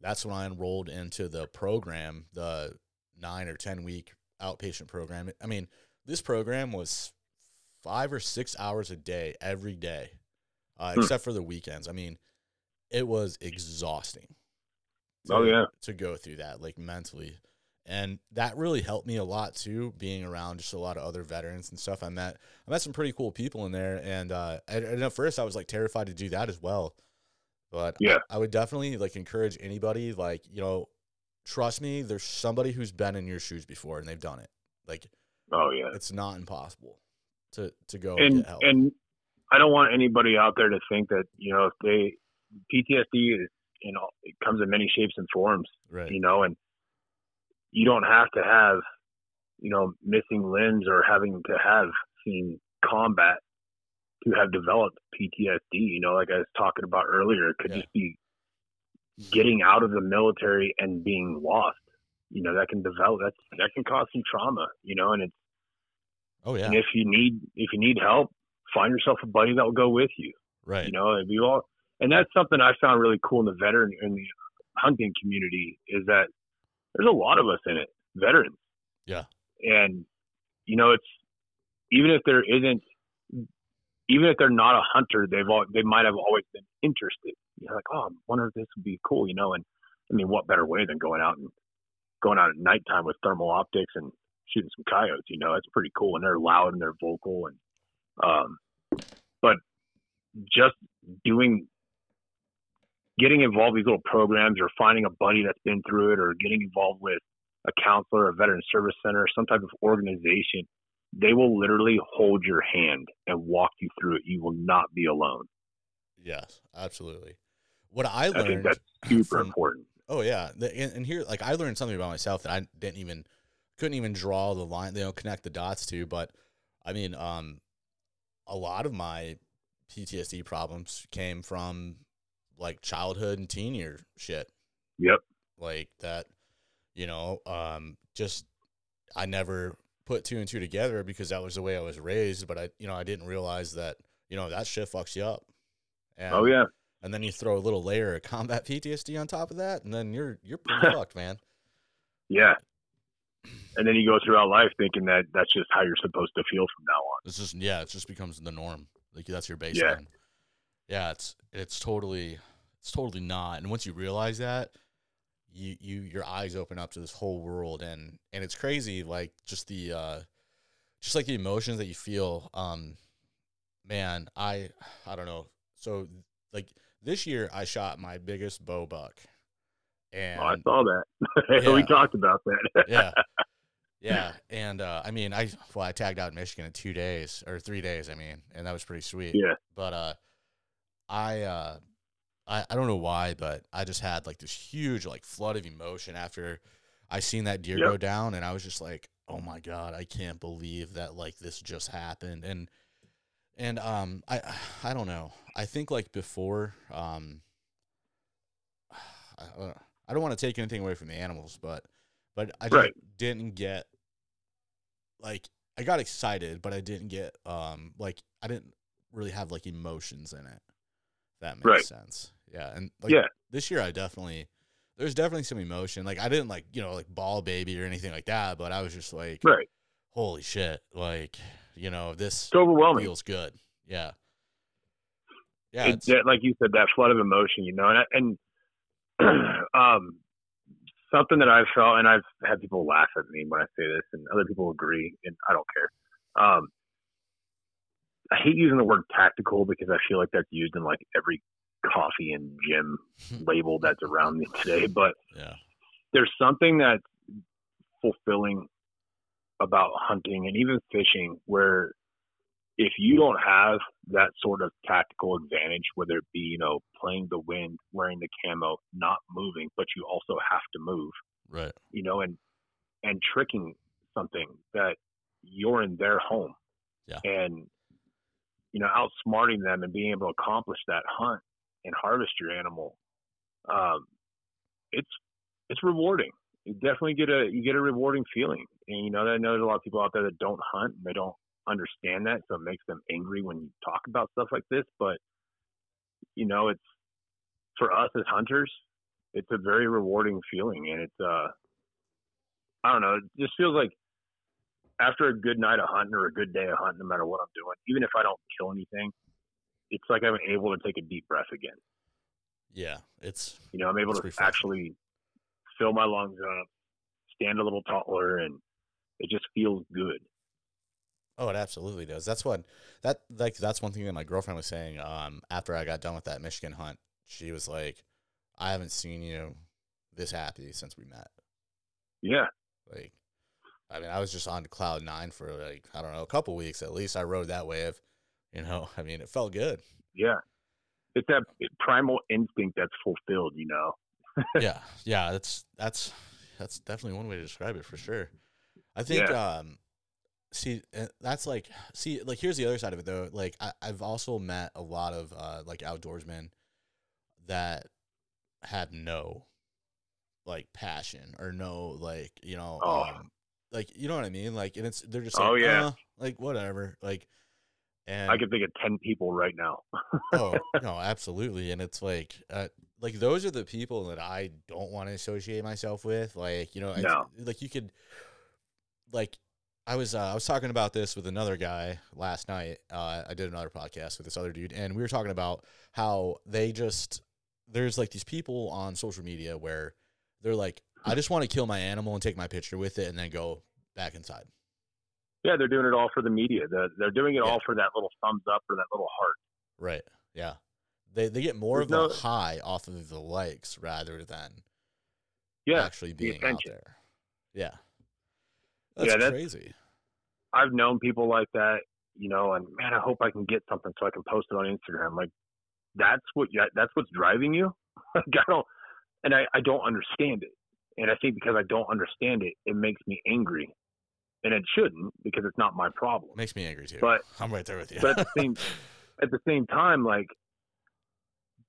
that's when I enrolled into the program, the nine or ten week outpatient program. I mean, this program was five or six hours a day every day, uh, Hmm. except for the weekends. I mean, it was exhausting. to- Oh, yeah. to go through that like mentally, and that really helped me a lot too. Being around just a lot of other veterans and stuff, I met I met some pretty cool people in there, and uh, and, and at first I was like terrified to do that as well. But Yeah. I, I would definitely like encourage anybody like you know, trust me, there's somebody who's been in your shoes before and they've done it. Like Oh yeah. it's not impossible to to go and, and and I don't want anybody out there to think that you know if they PTSD is you know it comes in many shapes and forms right. you know and you don't have to have you know missing limbs or having to have seen combat to have developed PTSD you know like I was talking about earlier it could Yeah. just be getting out of the military and being lost you know that can develop that that can cause some trauma you know and it's Oh yeah. and if you need if you need help, find yourself a buddy that will go with you. right. You know, if you all and that's something I found really cool in the veteran in the hunting community is that there's a lot of us in it, veterans. Yeah. And you know, it's even if there isn't even if they're not a hunter, they've all they might have always been interested. You're like, oh, I wonder if this would be cool, you know. And I mean, what better way than going out and going out at nighttime with thermal optics and shooting some coyotes? You know, it's pretty cool, and they're loud and they're vocal, and um, but just doing getting involved in these little programs or finding a buddy that's been through it or getting involved with a counselor, a veteran service center, some type of organization, they will literally hold your hand and walk you through it. You will not be alone. Yes, absolutely. What I I think learned that's super from- important. Oh yeah, and, and here, like I learned something about myself that I didn't even, couldn't even draw the line, you know, connect the dots to. But I mean, um, a lot of my PTSD problems came from like childhood and teen year shit, Yep. like that. You know, um, just I never put two and two together because that was the way I was raised. But I, you know, I didn't realize that you know that shit fucks you up. And, Oh yeah. and then you throw a little layer of combat PTSD on top of that, and then you're you're pretty fucked, man. Yeah. And then you go throughout life thinking that that's just how you're supposed to feel from now on. It's just yeah, it just becomes the norm. Like that's your baseline. Yeah, it's it's totally it's totally not. And once you realize that, you you your eyes open up to this whole world, and and it's crazy. Like just the uh, just like the emotions that you feel. Um, man, I I don't know. So like this year, I shot my biggest bow buck And oh, I saw that. Yeah. we talked about that. yeah. Yeah. And uh, I mean, I well, I tagged out in Michigan in two days or three days, I mean, and that was pretty sweet. yeah. But uh I uh I, I don't know why, but I just had like this huge like flood of emotion after I seen that deer Yep. go down and I was just like, Oh my god, I can't believe that like this just happened. And and um I I don't know. I think like before um I, I don't want to take anything away from the animals, but but I just Right. didn't get like I got excited, but I didn't get um like I didn't really have like emotions in it. That makes Right. sense. Yeah, and like Yeah. this year I definitely there's definitely some emotion. Like I didn't like you know like bawl baby or anything like that, but I was just like, Right. holy shit, like you know this It's overwhelming. feels good. Yeah, yeah, that, like you said, that flood of emotion, you know, and and um, something that I've felt, and I've had people laugh at me when I say this, and other people agree, and I don't care. Um, I hate using the word tactical because I feel like that's used in like every coffee and gym label that's around me today, but yeah, there's something that's fulfilling about hunting and even fishing where if you don't have that sort of tactical advantage, whether it be, you know, playing the wind, wearing the camo, not moving, but you also have to move, right, you know, and and tricking something that you're in their home. Yeah. And you know, outsmarting them and being able to accomplish that hunt and harvest your animal, um, it's it's rewarding. You definitely get a you get a rewarding feeling. And you know, I know there's a lot of people out there that don't hunt and they don't understand that, so it makes them angry when you talk about stuff like this. But you know, it's for us as hunters, it's a very rewarding feeling, and it's uh, I don't know, it just feels like after a good night of hunting or a good day of hunting, no matter what I'm doing, even if I don't kill anything, it's like I'm able to take a deep breath again. yeah. It's You know, I'm able to actually fill my lungs up, stand a little taller, and it just feels good. Oh, it absolutely does. That's what that like that's one thing that my girlfriend was saying. Um, after I got done with that Michigan hunt, she was like, "I haven't seen you this happy since we met." Yeah, Like, I mean, I was just on cloud nine for like I don't know a couple weeks at least. I rode that wave, you know. I mean, it felt good. yeah. It's that primal instinct that's fulfilled, you know. yeah, yeah. That's that's that's definitely one way to describe it for sure. I think. Um, see, uh, that's like see, like here's the other side of it though. Like I, I've also met a lot of uh, like outdoorsmen that had no like passion or no like you know Oh. um, like you know what I mean. Like and it's they're just like Oh, yeah. "Uh, like whatever like. And I can think of ten people right now. oh no absolutely and it's like uh, like those are the people that i don't want to associate myself with like you know No. like you could like i was uh, i was talking about this with another guy last night uh, i did another podcast with this other dude and we were talking about how they just there's like these people on social media where they're like i just want to kill my animal and take my picture with it and then go back inside Yeah, they're doing it all for the media. They're, they're doing it Yeah. all for that little thumbs up or that little heart. right yeah they they get more There's of a no- high off of the likes rather than Yeah, actually being out there. Yeah. That's Yeah, that's- crazy. I've known people like that, you know, and man, I hope I can get something so I can post it on Instagram. Like, that's what that's what's driving you. like, I don't, and I, I don't understand it. And I think because I don't understand it, it makes me angry. And it shouldn't because it's not my problem. Makes me angry too. But- I'm right there with you. but at the same at the same time, like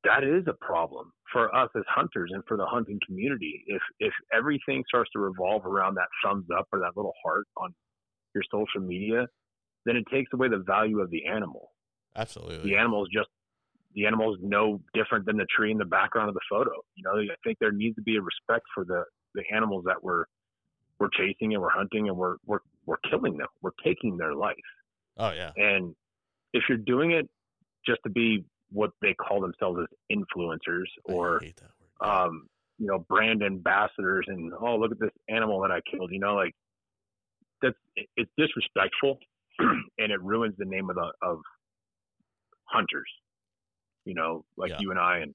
that is a problem for us as hunters and for the hunting community. If if everything starts to revolve around that thumbs up or that little heart on your social media, then it takes away the value of the animal. Absolutely. The animal is just the animal is no different than the tree in the background of the photo. You know, I think there needs to be a respect for the the animals that we're we're chasing and we're hunting and we're we're we're killing them. We're taking their life. Oh yeah. And if you're doing it just to be what they call themselves as influencers or hate that word. um, you know, brand ambassadors and oh look at this animal that I killed, you know, like that's it's disrespectful and it ruins the name of the of hunters. You know, like Yeah. you and I and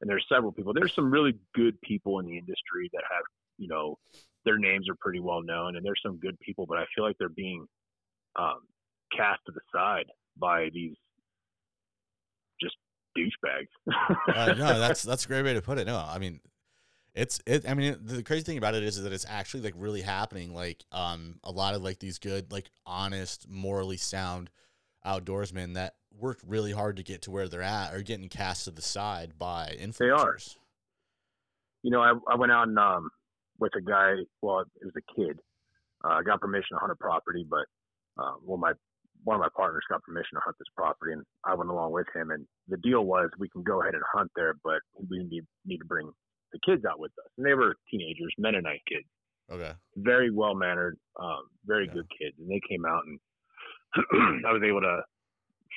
and there's several people. There's some really good people in the industry that have, you know, their names are pretty well known, and there's some good people, but I feel like they're being um, cast to the side by these just douchebags. uh, no, that's that's a great way to put it. No, I mean, it's it. I mean, the crazy thing about it is is that it's actually like really happening. Like, um, a lot of like these good, like honest, morally sound outdoorsmen that worked really hard to get to where they're at are getting cast to the side by influencers. They are. You know, I, I went out and um, with a guy. Well, it was a kid. Uh, I got permission to hunt a property, but uh, well, my one of my partners got permission to hunt this property, and I went along with him. And the deal was we can go ahead and hunt there, but we need need to bring the kids out with us. And they were teenagers, Mennonite kids. Okay. Very well mannered, um, very yeah. good kids, and they came out and I was able to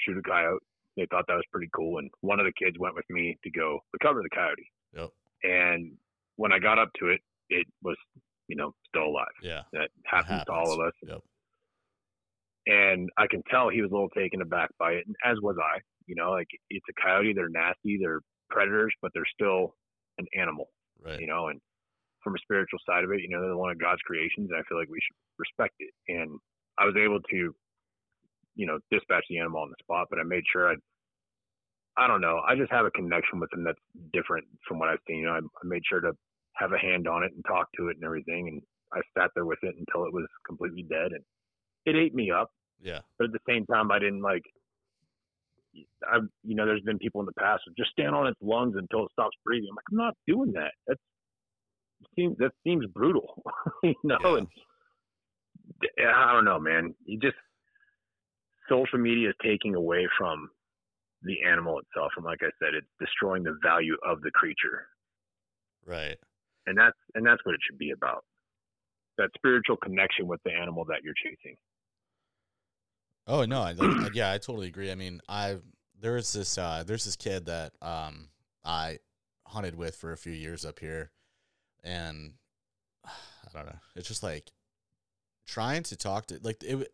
shoot a coyote. They thought that was pretty cool, and one of the kids went with me to go recover the coyote. Yep. And when I got up to it, it was, you know, still alive. Yeah. That happens, happens. to all of us. Yep. And I can tell he was a little taken aback by it, and as was I. You know, like it's a coyote. They're nasty. They're predators, but they're still an animal. Right. You know, and from a spiritual side of it, you know, they're one of God's creations. And I feel like we should respect it. And I was able to you know, dispatch the animal on the spot, but I made sure I, I don't know, I just have a connection with them that's different from what I've seen. You know, I, I made sure to have a hand on it and talk to it and everything, and I sat there with it until it was completely dead, and it ate me up. Yeah. But at the same time, I didn't like. I, you know, there's been people in the past who just stand on its lungs until it stops breathing. I'm like, I'm not doing that. That's seems that seems brutal, you know. Yeah. And I don't know, man. You just social media is taking away from the animal itself. And like I said, it's destroying the value of the creature. Right. And that's and that's what it should be about. That spiritual connection with the animal that you're chasing. Oh no, I, like, yeah, I totally agree. I mean, I there's this uh there's this kid that um I hunted with for a few years up here and I don't know. It's just like trying to talk to like it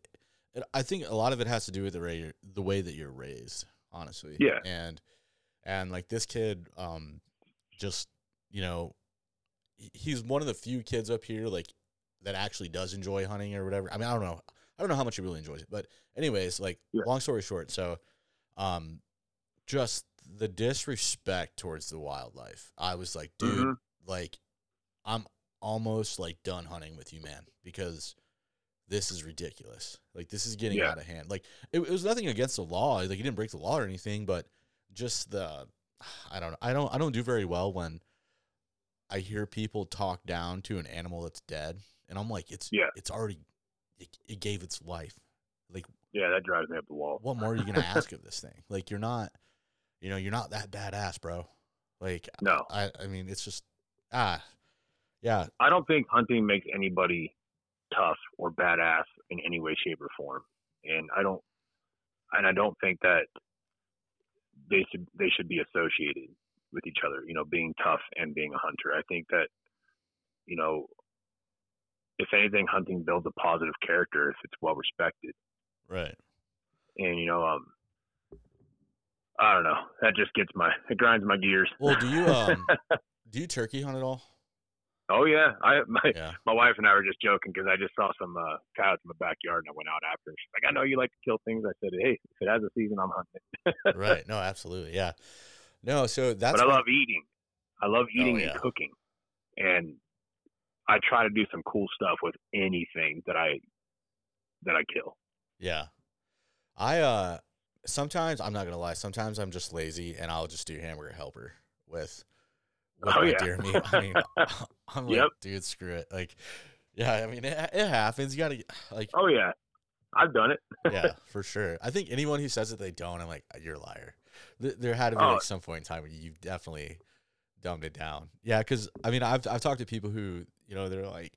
I think a lot of it has to do with the way the way that you're raised, honestly. Yeah. And and like this kid, um, just you know, he's one of the few kids up here like that actually does enjoy hunting or whatever. I mean, I don't know. I don't know how much he really enjoys it, but anyways, like yeah. long story short, so um, just the disrespect towards the wildlife. I was like, dude, mm-hmm. like I'm almost like done hunting with you, man, because this is ridiculous. Like this is getting yeah. out of hand. Like it, it, was nothing against the law. Like he didn't break the law or anything, but just the I don't know. I don't I don't do very well when I hear people talk down to an animal that's dead, and I'm like, it's yeah. it's already it, it gave its life. Like yeah, that drives me up the wall. What more are you gonna ask of this thing? Like you're not, you know, you're not that badass, bro. Like no, I I mean it's just ah yeah. I don't think hunting makes anybody tough or badass in any way, shape, or form. And I don't, and I don't think that they should they should be associated with each other. You know, being tough and being a hunter. I think that, you know, if anything, hunting builds a positive character if it's well respected. Right. And you know, um, I don't know. That just gets my it grinds my gears. Well, do you um do you turkey hunt at all? Oh yeah, I my yeah. my wife and I were just joking because I just saw some uh, coyotes in my backyard and I went out after. She's like, I know you like to kill things. I said, Hey, if it has a season, I'm hunting. right. No, absolutely. Yeah. No, so that's. But I love eating. I love oh, eating oh, yeah. and cooking, and I try to do some cool stuff with anything that I that I kill. Yeah, I uh sometimes I'm not gonna lie. Sometimes I'm just lazy and I'll just do hamburger helper with with oh, my yeah. deer meat. I mean, I'm like, yep. dude, screw it. Like, yeah, I mean, it, it happens. You gotta like. Oh yeah, I've done it. yeah, for sure. I think anyone who says that they don't, I'm like, you're a liar. There had to be oh. like some point in time where you've definitely dumbed it down. Yeah, because I mean, I've I've talked to people who you know they're like,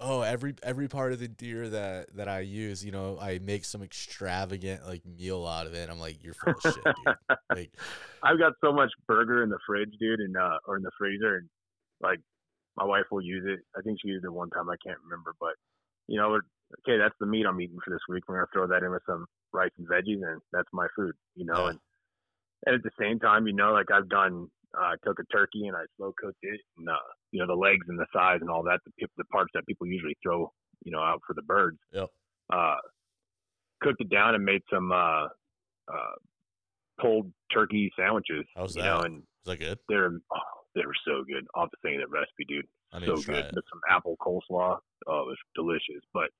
oh every every part of the deer that that I use, you know, I make some extravagant like meal out of it. I'm like, you're full of shit, dude. Like, I've got so much burger in the fridge, dude, and uh, or in the freezer, and like my wife will use it. I think she used it one time. I can't remember, but you know, okay, that's the meat I'm eating for this week. We're gonna throw that in with some rice and veggies, and that's my food. You know, yeah. and and at the same time, you know, like I've done I took a turkey and I slow cooked it, and uh, you know the legs and the thighs and all that, the the parts that people usually throw, you know, out for the birds. Yep. Uh, cooked it down and made some uh, uh, pulled turkey sandwiches. How's you that? know, and Is that good? they're oh, they were so good. I'll have to send you that recipe, dude. I need so to try good it. with some apple coleslaw. Oh, it was delicious. But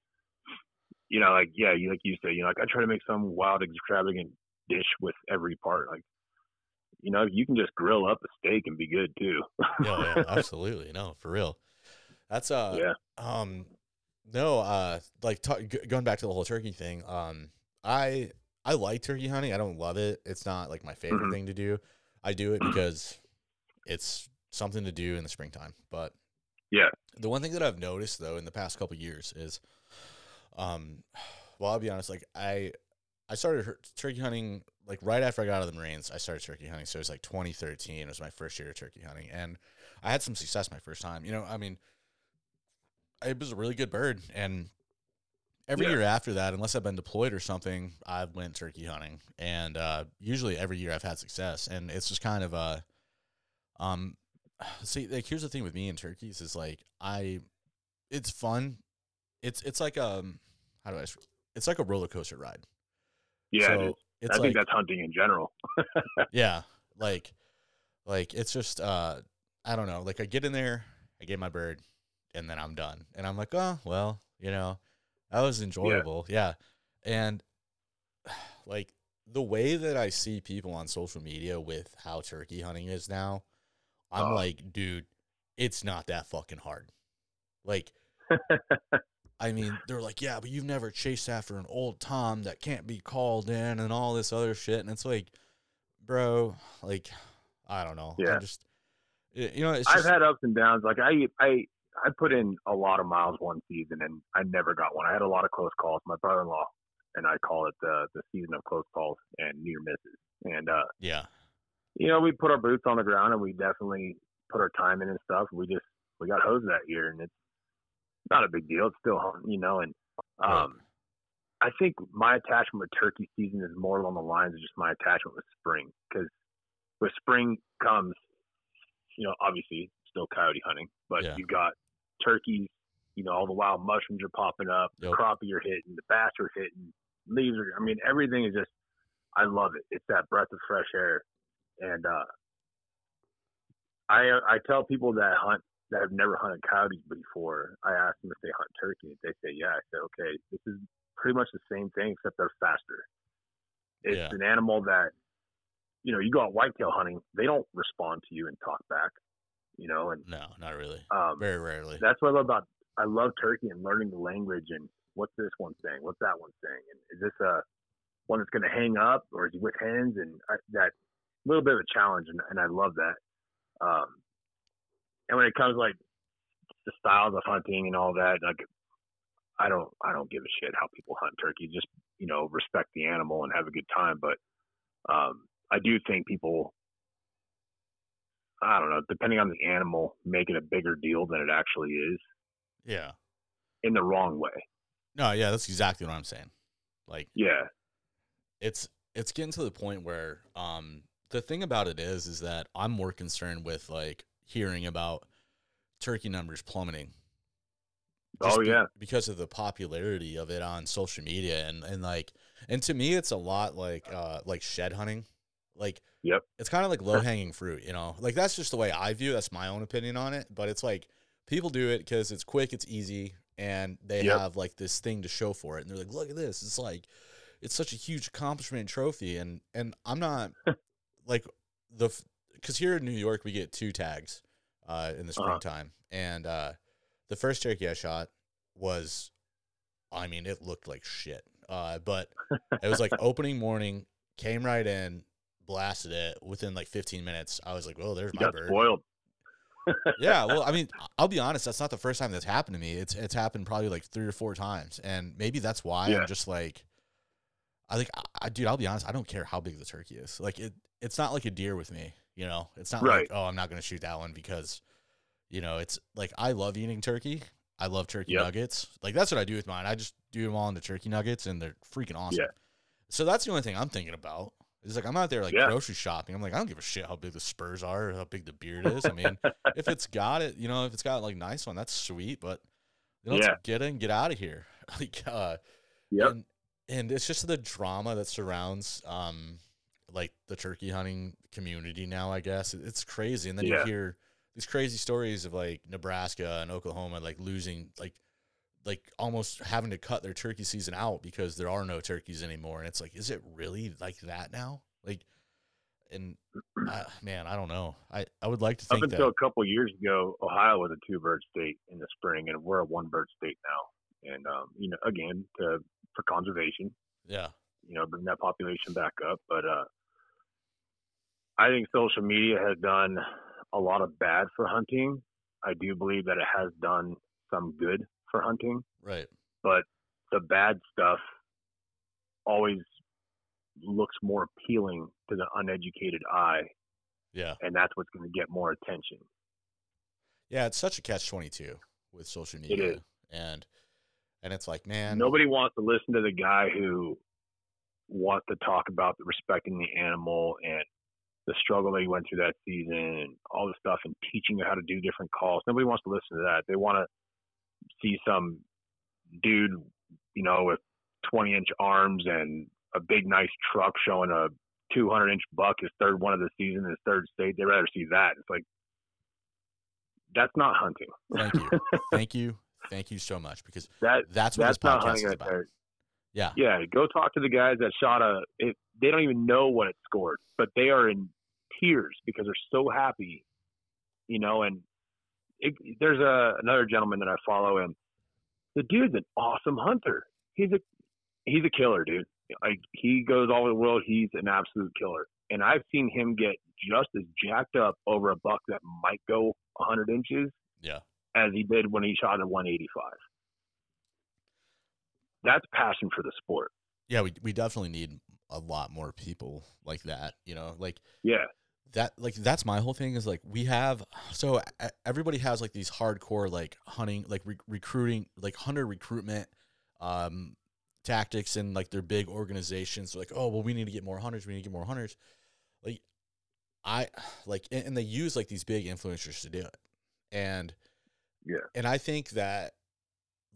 you know, like yeah, you like you say, you know, like I try to make some wild, extravagant dish with every part. Like, you know, you can just grill up a steak and be good too. yeah, yeah, absolutely. No, for real. That's uh yeah, um no uh like g- going back to the whole turkey thing. Um I I like turkey hunting. I don't love it. It's not like my favorite Mhm. thing to do. I do it because it's something to do in the springtime. But Yeah. the one thing that I've noticed though in the past couple years is um well I'll be honest like I I started turkey hunting like right after I got out of the Marines. I started turkey hunting, so it was like 2013. It was my first year of turkey hunting, and I had some success my first time. You know, I mean, it was a really good bird, and every Yeah. year after that, unless I've been deployed or something, I've went turkey hunting, and uh, usually every year I've had success, and it's just kind of a, um, see, like here's the thing with me and turkeys is like I, it's fun, it's it's like um, how do I, it's like a roller coaster ride. Yeah. so it it's I like think that's hunting in general. yeah, like, like it's just uh, I don't know. Like I get in there, I get my bird, and then I'm done, and I'm like, oh well, you know, that was enjoyable, yeah. And like the way that I see people on social media with how turkey hunting is now, I'm Oh. like, dude, it's not that fucking hard. Like, I mean, they're like, yeah, but you've never chased after an old Tom that can't be called in and all this other shit. And it's like, bro, like, I don't know. Yeah. I just, you know, it's I've had ups and downs. Like I, I, I put in a lot of miles one season, and I never got one. I had a lot of close calls. My brother-in-law and I call it the the season of close calls and near misses. And uh, yeah, you know, we put our boots on the ground, and we definitely put our time in and stuff. We just we got hosed that year, and it's not a big deal. It's still hunting, you know. And um, I think my attachment with turkey season is more along the lines of just my attachment with spring, because with spring comes, you know, obviously still coyote hunting, but Yeah. you got turkeys. You know, all the wild mushrooms are popping up, the crappie are hitting, the bass are hitting, leaves are. I mean, everything is just. I love it. It's that breath of fresh air, and uh, I I tell people that hunt that have never hunted coyotes before. I ask them if they hunt turkey, they say yeah. I say okay, this is pretty much the same thing except they're faster. It's Yeah. an animal that you know you go out whitetail hunting, they don't respond to you and talk back. You know, and no, not really. um, Very rarely. that's what I love about. I love turkey and learning the language and what's this one saying, what's that one saying, and is this a one that's going to hang up or is he with hens? And I, that little bit of a challenge, and, and I love that. Um, and when it comes like the styles of hunting and all that, like I don't, I don't give a shit how people hunt turkey. Just you know, respect the animal and have a good time. But um, I do think people I don't know, depending on the animal, make it a bigger deal than it actually is yeah. in the wrong way. No, yeah, that's exactly what I'm saying. Like, Yeah. it's it's getting to the point where um the thing about it is is that I'm more concerned with like hearing about turkey numbers plummeting. Just Oh be- yeah. because of the popularity of it on social media and and like and to me it's a lot like uh like shed hunting. Like Yep. it's kind of like low hanging fruit, you know. Like that's just the way I view. it. That's my own opinion on it. But it's like people do it because it's quick, it's easy, and they Yep. have like this thing to show for it. And they're like, look at this. It's like it's such a huge accomplishment and trophy. And and I'm not like the because here in New York we get two tags uh, in the Uh-huh. springtime, and uh, the first turkey I shot was, I mean, it looked like shit. Uh, but it was like opening morning, came right in, blasted it within like 15 minutes. I was like, "Oh, there's You my bird." spoiled. yeah, well, I mean, I'll be honest. That's not the first time that's happened to me. It's it's happened probably like three or four times, and maybe that's why Yeah. I'm just like, I think, I, dude, I'll be honest. I don't care how big the turkey is. Like it, it's not like a deer with me. You know, it's not Right. like oh, I'm not gonna shoot that one because, you know, it's like I love eating turkey. I love turkey Yep. nuggets. Like that's what I do with mine. I just do them all into turkey nuggets, and they're freaking awesome. Yeah. So that's the only thing I'm thinking about. He's like, I'm out there like Yeah. grocery shopping. I'm like, I don't give a shit how big the spurs are or how big the beard is. I mean, if it's got it, you know, if it's got like nice one, that's sweet. But you know, Yeah. get in, get out of here. Like, uh, Yep. and, and it's just the drama that surrounds, um, like the turkey hunting community now. I guess it's crazy, and then Yeah. you hear these crazy stories of like Nebraska and Oklahoma like losing like like almost having to cut their turkey season out because there are no turkeys anymore and it's like is it really like that now like and uh, man i don't know i i would like to Up until that a couple years ago, Ohio was a two bird state in the spring, and we're a one bird state now. And um, you know, again, to for conservation, yeah you know, bring that population back up. But uh, I think social media has done a lot of bad for hunting. I do believe that it has done some good for hunting, right but the bad stuff always looks more appealing to the uneducated eye, yeah and that's what's going to get more attention. yeah it's such a catch 22 with social media is. and and it's like man Nobody wants to listen to the guy who wants to talk about respecting the animal and the struggle that he went through that season and all the stuff and teaching you how to do different calls. Nobody wants to listen to that. They want to see some dude, you know, with 20 inch arms and a big nice truck showing a 200 inch buck, his third one of the season, his third state. They'd rather see that. It's like that's not hunting. thank you thank you thank you so much because That that's what that's this podcast is about there. Yeah Yeah, go talk to the guys that shot a. It, they don't even know what it scored, but they are in tears because they're so happy, you know. And it, there's a another gentleman that I follow, and the dude's an awesome hunter. He's a he's a killer, dude. Like he goes all over the world. He's an absolute killer, and I've seen him get just as jacked up over a buck that might go 100 inches yeah as he did when he shot a 185. That's passion for the sport. yeah we, we definitely need a lot more people like that you know like Yeah. that like that's my whole thing is like we have so everybody has like these hardcore like hunting like re- recruiting like hunter recruitment um tactics and like their big organizations like oh well we need to get more hunters we need to get more hunters like i like and, and they use like these big influencers to do it and Yeah. and i think that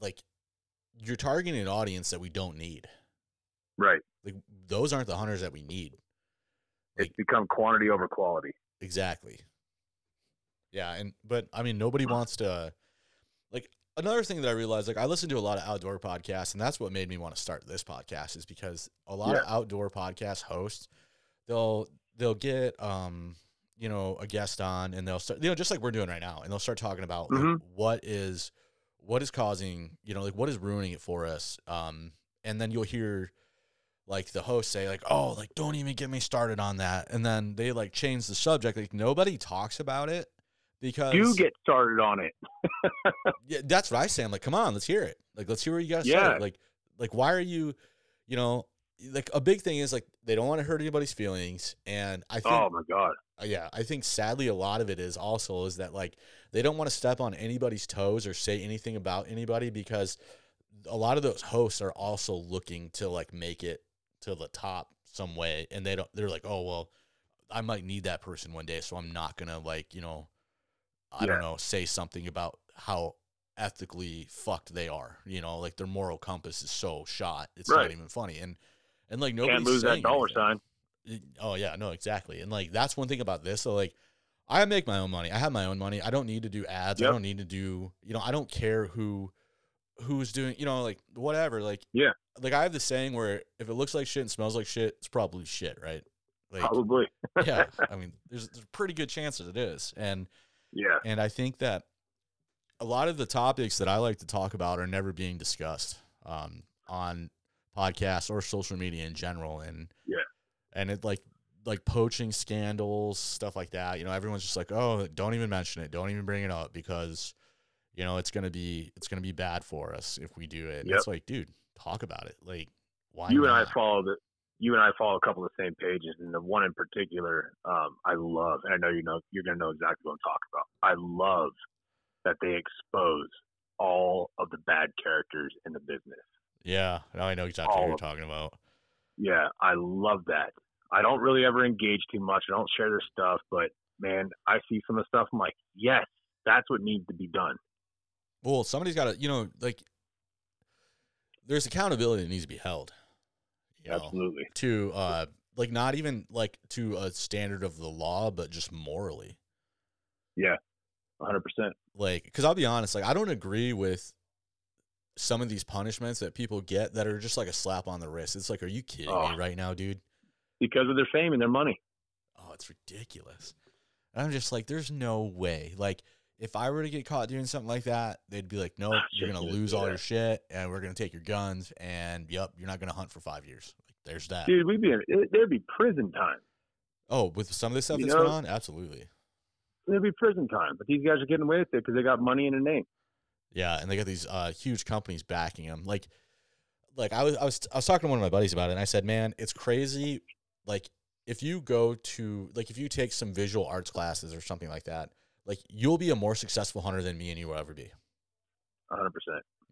like you're targeting an audience that we don't need Right. like those aren't the hunters that we need It's become quantity over quality. Exactly. Yeah, and but I mean nobody wants to like another thing that I realized like I listen to a lot of outdoor podcasts and that's what made me want to start this podcast is because a lot of outdoor podcast hosts they'll they'll get um you know a guest on and they'll start you know just like we're doing right now and they'll start talking about like, Mhm. what is what is causing you know like what is ruining it for us um and then you'll hear like the host say like oh like don't even get me started on that and then they like change the subject like nobody talks about it because you get started on it. yeah, that's what I say. I'm like, come on, let's hear it. Like, let's hear what you guys Yeah. say. Like, like why are you, you know, like a big thing is like they don't want to hurt anybody's feelings, and I think, Oh my god. uh, yeah, I think sadly a lot of it is also is that like they don't want to step on anybody's toes or say anything about anybody because a lot of those hosts are also looking to like make it to the top some way, and they don't. They're like, oh well, I might need that person one day, so I'm not gonna like you know, I Yeah. don't know, say something about how ethically fucked they are. You know, like their moral compass is so shot, it's Right. not even funny, and and like nobody Can't lose that dollar sign. Oh yeah, no, exactly. And like that's one thing about this. So like I make my own money. I have my own money. I don't need to do ads. I don't need to do, you know, I don't care who who's doing, you know, like whatever. Like Yeah. Like I have the saying where if it looks like shit and smells like shit, it's probably shit, right? Like Probably. yeah. I mean, there's there's pretty good chance that it is. And Yeah. and I think that a lot of the topics that I like to talk about are never being discussed um, on podcasts or social media in general. And Yeah. and it like like poaching scandals, stuff like that. You know, everyone's just like, oh, don't even mention it, don't even bring it up because you know it's gonna be it's gonna be bad for us if we do it. Yep. It's like, dude, talk about it. Like, why? you and I follow the you and I follow a couple of the same pages, and the one in particular, um, I love, and I know you know you're gonna know exactly what I'm talking about. I love that they expose all of the bad characters in the business. Yeah, now I know exactly what you're talking about. Yeah, I love that. I don't really ever engage too much. I don't share their stuff, but man, I see some of the stuff. I'm like, yes, that's what needs to be done. Well, somebody's got to, you know, like there's accountability that needs to be held. you know, Absolutely. To uh like not even like to a standard of the law, but just morally. Yeah, 100%. Like cuz I'll be honest, like I don't agree with some of these punishments that people get that are just like a slap on the wrist. It's like are you kidding Oh. me right now, dude? Because of their fame and their money. Oh, it's ridiculous. And I'm just like there's no way. Like if I were to get caught doing something like that, they'd be like, "Nope, you're going to lose all that. your shit and we're going to take your guns and yep, you're not going to hunt for 5 years." Like there's that. Dude, we'd be in, it, there'd be prison time. Oh, with some of this stuff You that's know- going on, absolutely. There'd be prison time. But these guys are getting away with it because they got money in a name. Yeah, and they got these uh, huge companies backing them. Like, like I was, I was, I was talking to one of my buddies about it, and I said, "Man, it's crazy. Like, if you go to, like, if you take some visual arts classes or something like that, like, you'll be a more successful hunter than me and you will ever be. 100%.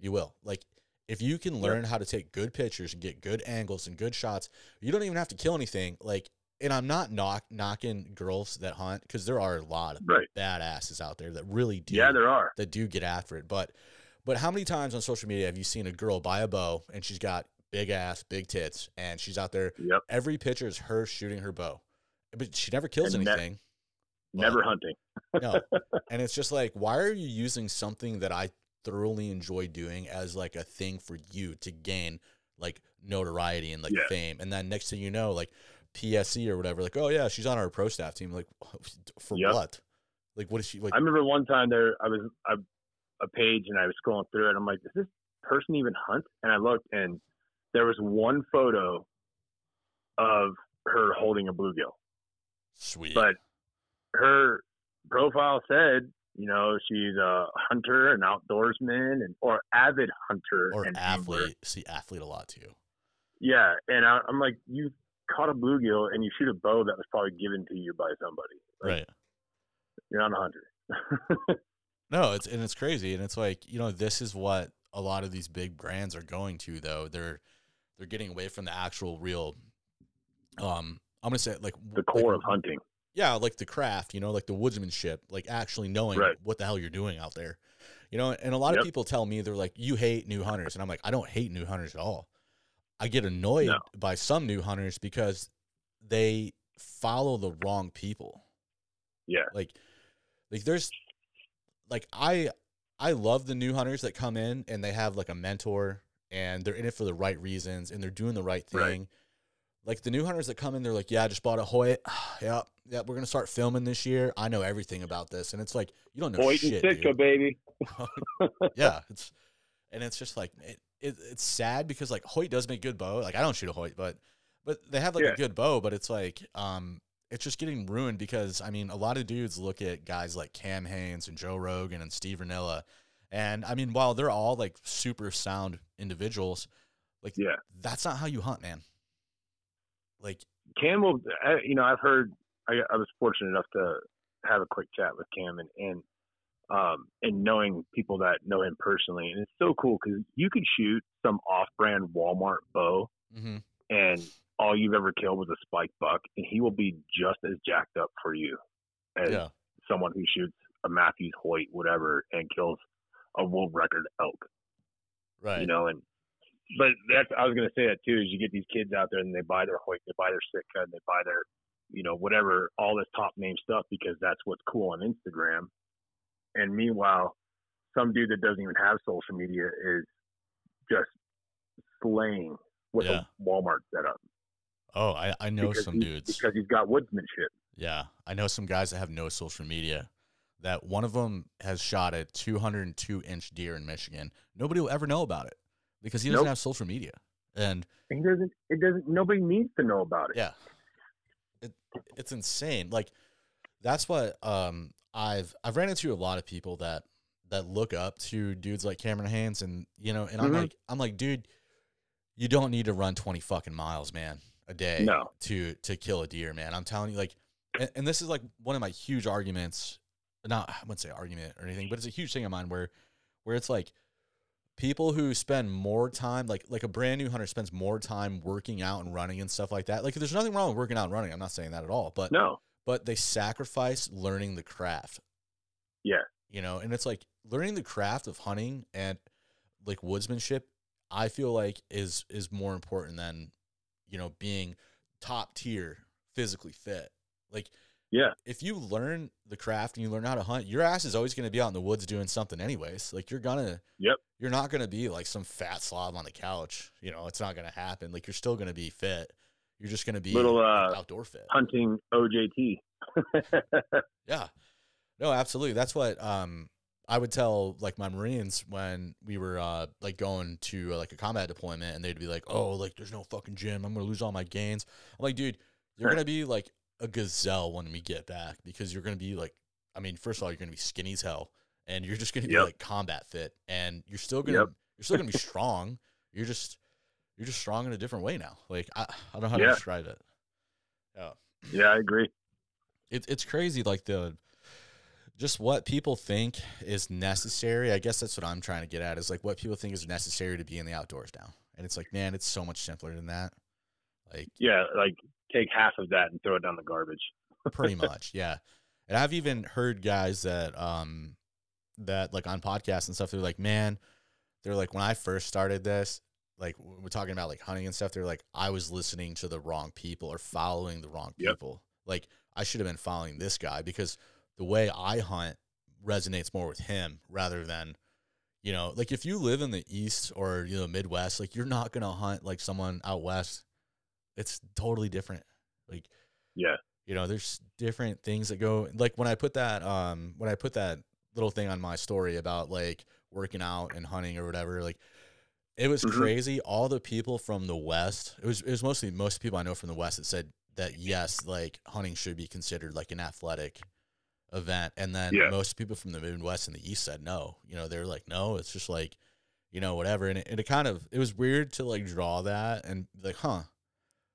You will. Like, if you can learn how to take good pictures and get good angles and good shots, you don't even have to kill anything. Like, and I'm not knock knocking girls that hunt because there are a lot of Right. badasses out there that really do Yeah, there are. that do get after it. But but how many times on social media have you seen a girl buy a bow and she's got big ass, big tits, and she's out there? Yep. Every picture is her shooting her bow, but she never kills And ne- anything. Never But- hunting. no, and it's just like, why are you using something that I thoroughly enjoy doing as like a thing for you to gain like notoriety and like Yeah. fame, and then next thing you know, like PSE or whatever, like, oh yeah, she's on our pro staff team. Like, for Yep. what? Like, what is she like? I remember one time there, I was I, a page and I was scrolling through it. I'm like, does this person even hunt? And I looked, and there was one photo of her holding a bluegill, Sweet. but her profile said, you know, she's a hunter, an outdoorsman, and or avid hunter or and athlete. See athlete a lot too. Yeah, and I, I'm like, you caught a bluegill and you shoot a bow that was probably given to you by somebody. Like, Right. You're not a hunter. No, it's and it's crazy, and it's like you know this is what a lot of these big brands are going to though. They're they're getting away from the actual real. Um, I'm gonna say like the like- core of hunting. Yeah, like the craft, you know, like the woodsmanship, like actually knowing Right. what the hell you're doing out there. You know, and a lot of people tell me they're like, "You hate new hunters," and I'm like, "I don't hate new hunters at all. I get annoyed No. by some new hunters because they follow the wrong people." Yeah. like like there's like i i love the new hunters that come in and they have like a mentor and they're in it for the right reasons and they're doing the right Right. thing like the new hunters that come in they're like yeah i just bought a hoyt yep yep we're gonna start filming this year i know everything about this and it's like you don't know Hoyt and shit Sitka, dude. baby. yeah it's and it's just like it, it, it's sad because like hoyt does make good bow like i don't shoot a hoyt but but they have like Yeah. a good bow but it's like um it's just getting ruined because I mean a lot of dudes look at guys like Cam Hanes and Joe Rogan and Steve Rinella, and I mean while they're all like super sound individuals, like Yeah. that's not how you hunt, man. Like Cam will, you know, I've heard, I, I was fortunate enough to have a quick chat with Cam and, and, um, and knowing people that know him personally. And it's so cool because you could shoot some off brand Walmart bow mhm. and all you've ever killed was a spike buck and he will be just as jacked up for you as yeah, someone who shoots a Mathews Hoyt, whatever, and kills a world record elk. right. you know, and but that's I was gonna say that too. Is you get these kids out there and they buy their Hoyt, they buy their Sitka, and they buy their, you know, whatever, all this top name stuff because that's what's cool on Instagram. And meanwhile, some dude that doesn't even have social media is just slaying with Yeah. a Walmart setup oh, I I know because some dudes. because he's got woodsmanship. Yeah, I know some guys that have no social media. That one of them has shot a 202 inch deer in Michigan. Nobody will ever know about it because he doesn't Nope. have social media. And And he doesn't. It doesn't. Nobody needs to know about it. Yeah. It it's insane. Like that's what um I've I've ran into a lot of people that that look up to dudes like Cameron Hanes and you know, and I'm Mhm. like I'm like, dude, you don't need to run 20 fucking miles, man, a day No. to to kill a deer, man. I'm telling you like and, and this is like one of my huge arguments, not I wouldn't say argument or anything, but it's a huge thing of mine where where it's like people who spend more time like like a brand new hunter spends more time working out and running and stuff like that. Like there's nothing wrong with working out and running. I'm not saying that at all, but No. But they sacrifice learning the craft. Yeah. You know, and it's like learning the craft of hunting and like woodsmanship, I feel like is is more important than, you know, being top tier physically fit. Like Yeah. if you learn the craft and you learn how to hunt, your ass is always going to be out in the woods doing something anyways. Like you're gonna, Yep. You're not gonna be like some fat slob on the couch. You know, it's not gonna happen. Like you're still gonna be fit. You're just gonna be Little, uh, outdoor fit. Hunting OJT. Yeah. No, absolutely. That's what um I would tell like my Marines when we were uh like going to uh, like a combat deployment and they'd be like, "Oh, like there's no fucking gym. I'm going to lose all my gains." I'm like, "Dude, you're going to be like a gazelle when we get back because you're going to be like I mean, first of all, you're going to be skinny as hell and you're just going to be Yep. like combat fit and you're still going to Yep. you're still going to be strong. You're just you're just strong in a different way now. Like I I don't know how to describe it. Yeah yeah, I agree. it, it's crazy like the just what people think is necessary i guess that's what i'm trying to get at is like what people think is necessary to be in the outdoors now and it's like man it's so much simpler than that like Yeah, like take half of that and throw it down the garbage. pretty much yeah and i've even heard guys that um that like on podcasts and stuff they're like man they're like when i first started this like when we're talking about like hunting and stuff they're like i was listening to the wrong people or following the wrong Yep. people like i should have been following this guy because the way i hunt resonates more with him rather than you know like if you live in the east or you know midwest like you're not gonna hunt like someone out west it's totally different like Yeah. you know there's different things that go like when i put that um when i put that little thing on my story about like working out and hunting or whatever like it was Mhm. crazy all the people from the west it was it was mostly most people i know from the west that said that yes like hunting should be considered like an athletic event and then Yeah. most people from the midwest and the east said no you know they're like no it's just like you know whatever and it, and it kind of it was weird to like draw that and like huh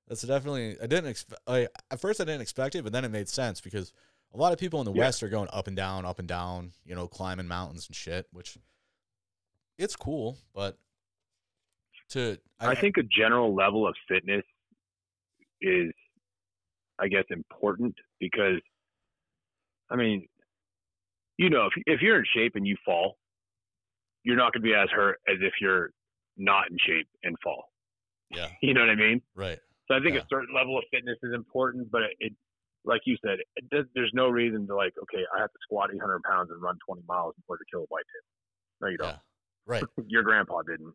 that's definitely i didn't expect like at first i didn't expect it but then it made sense because a lot of people in the Yeah. west are going up and down up and down you know climbing mountains and shit which it's cool but to I think a general level of fitness is, I guess, important because, I mean, you know, if if you're in shape and you fall, you're not going to be as hurt as if you're not in shape and fall. yeah You know what I mean? right So I think Yeah. a certain level of fitness is important, but it, it like you said, it does, there's no reason to like, okay, I have to squat 800 pounds and run 20 miles in order to kill a white whitetail. No, you don't. Right. Your grandpa didn't.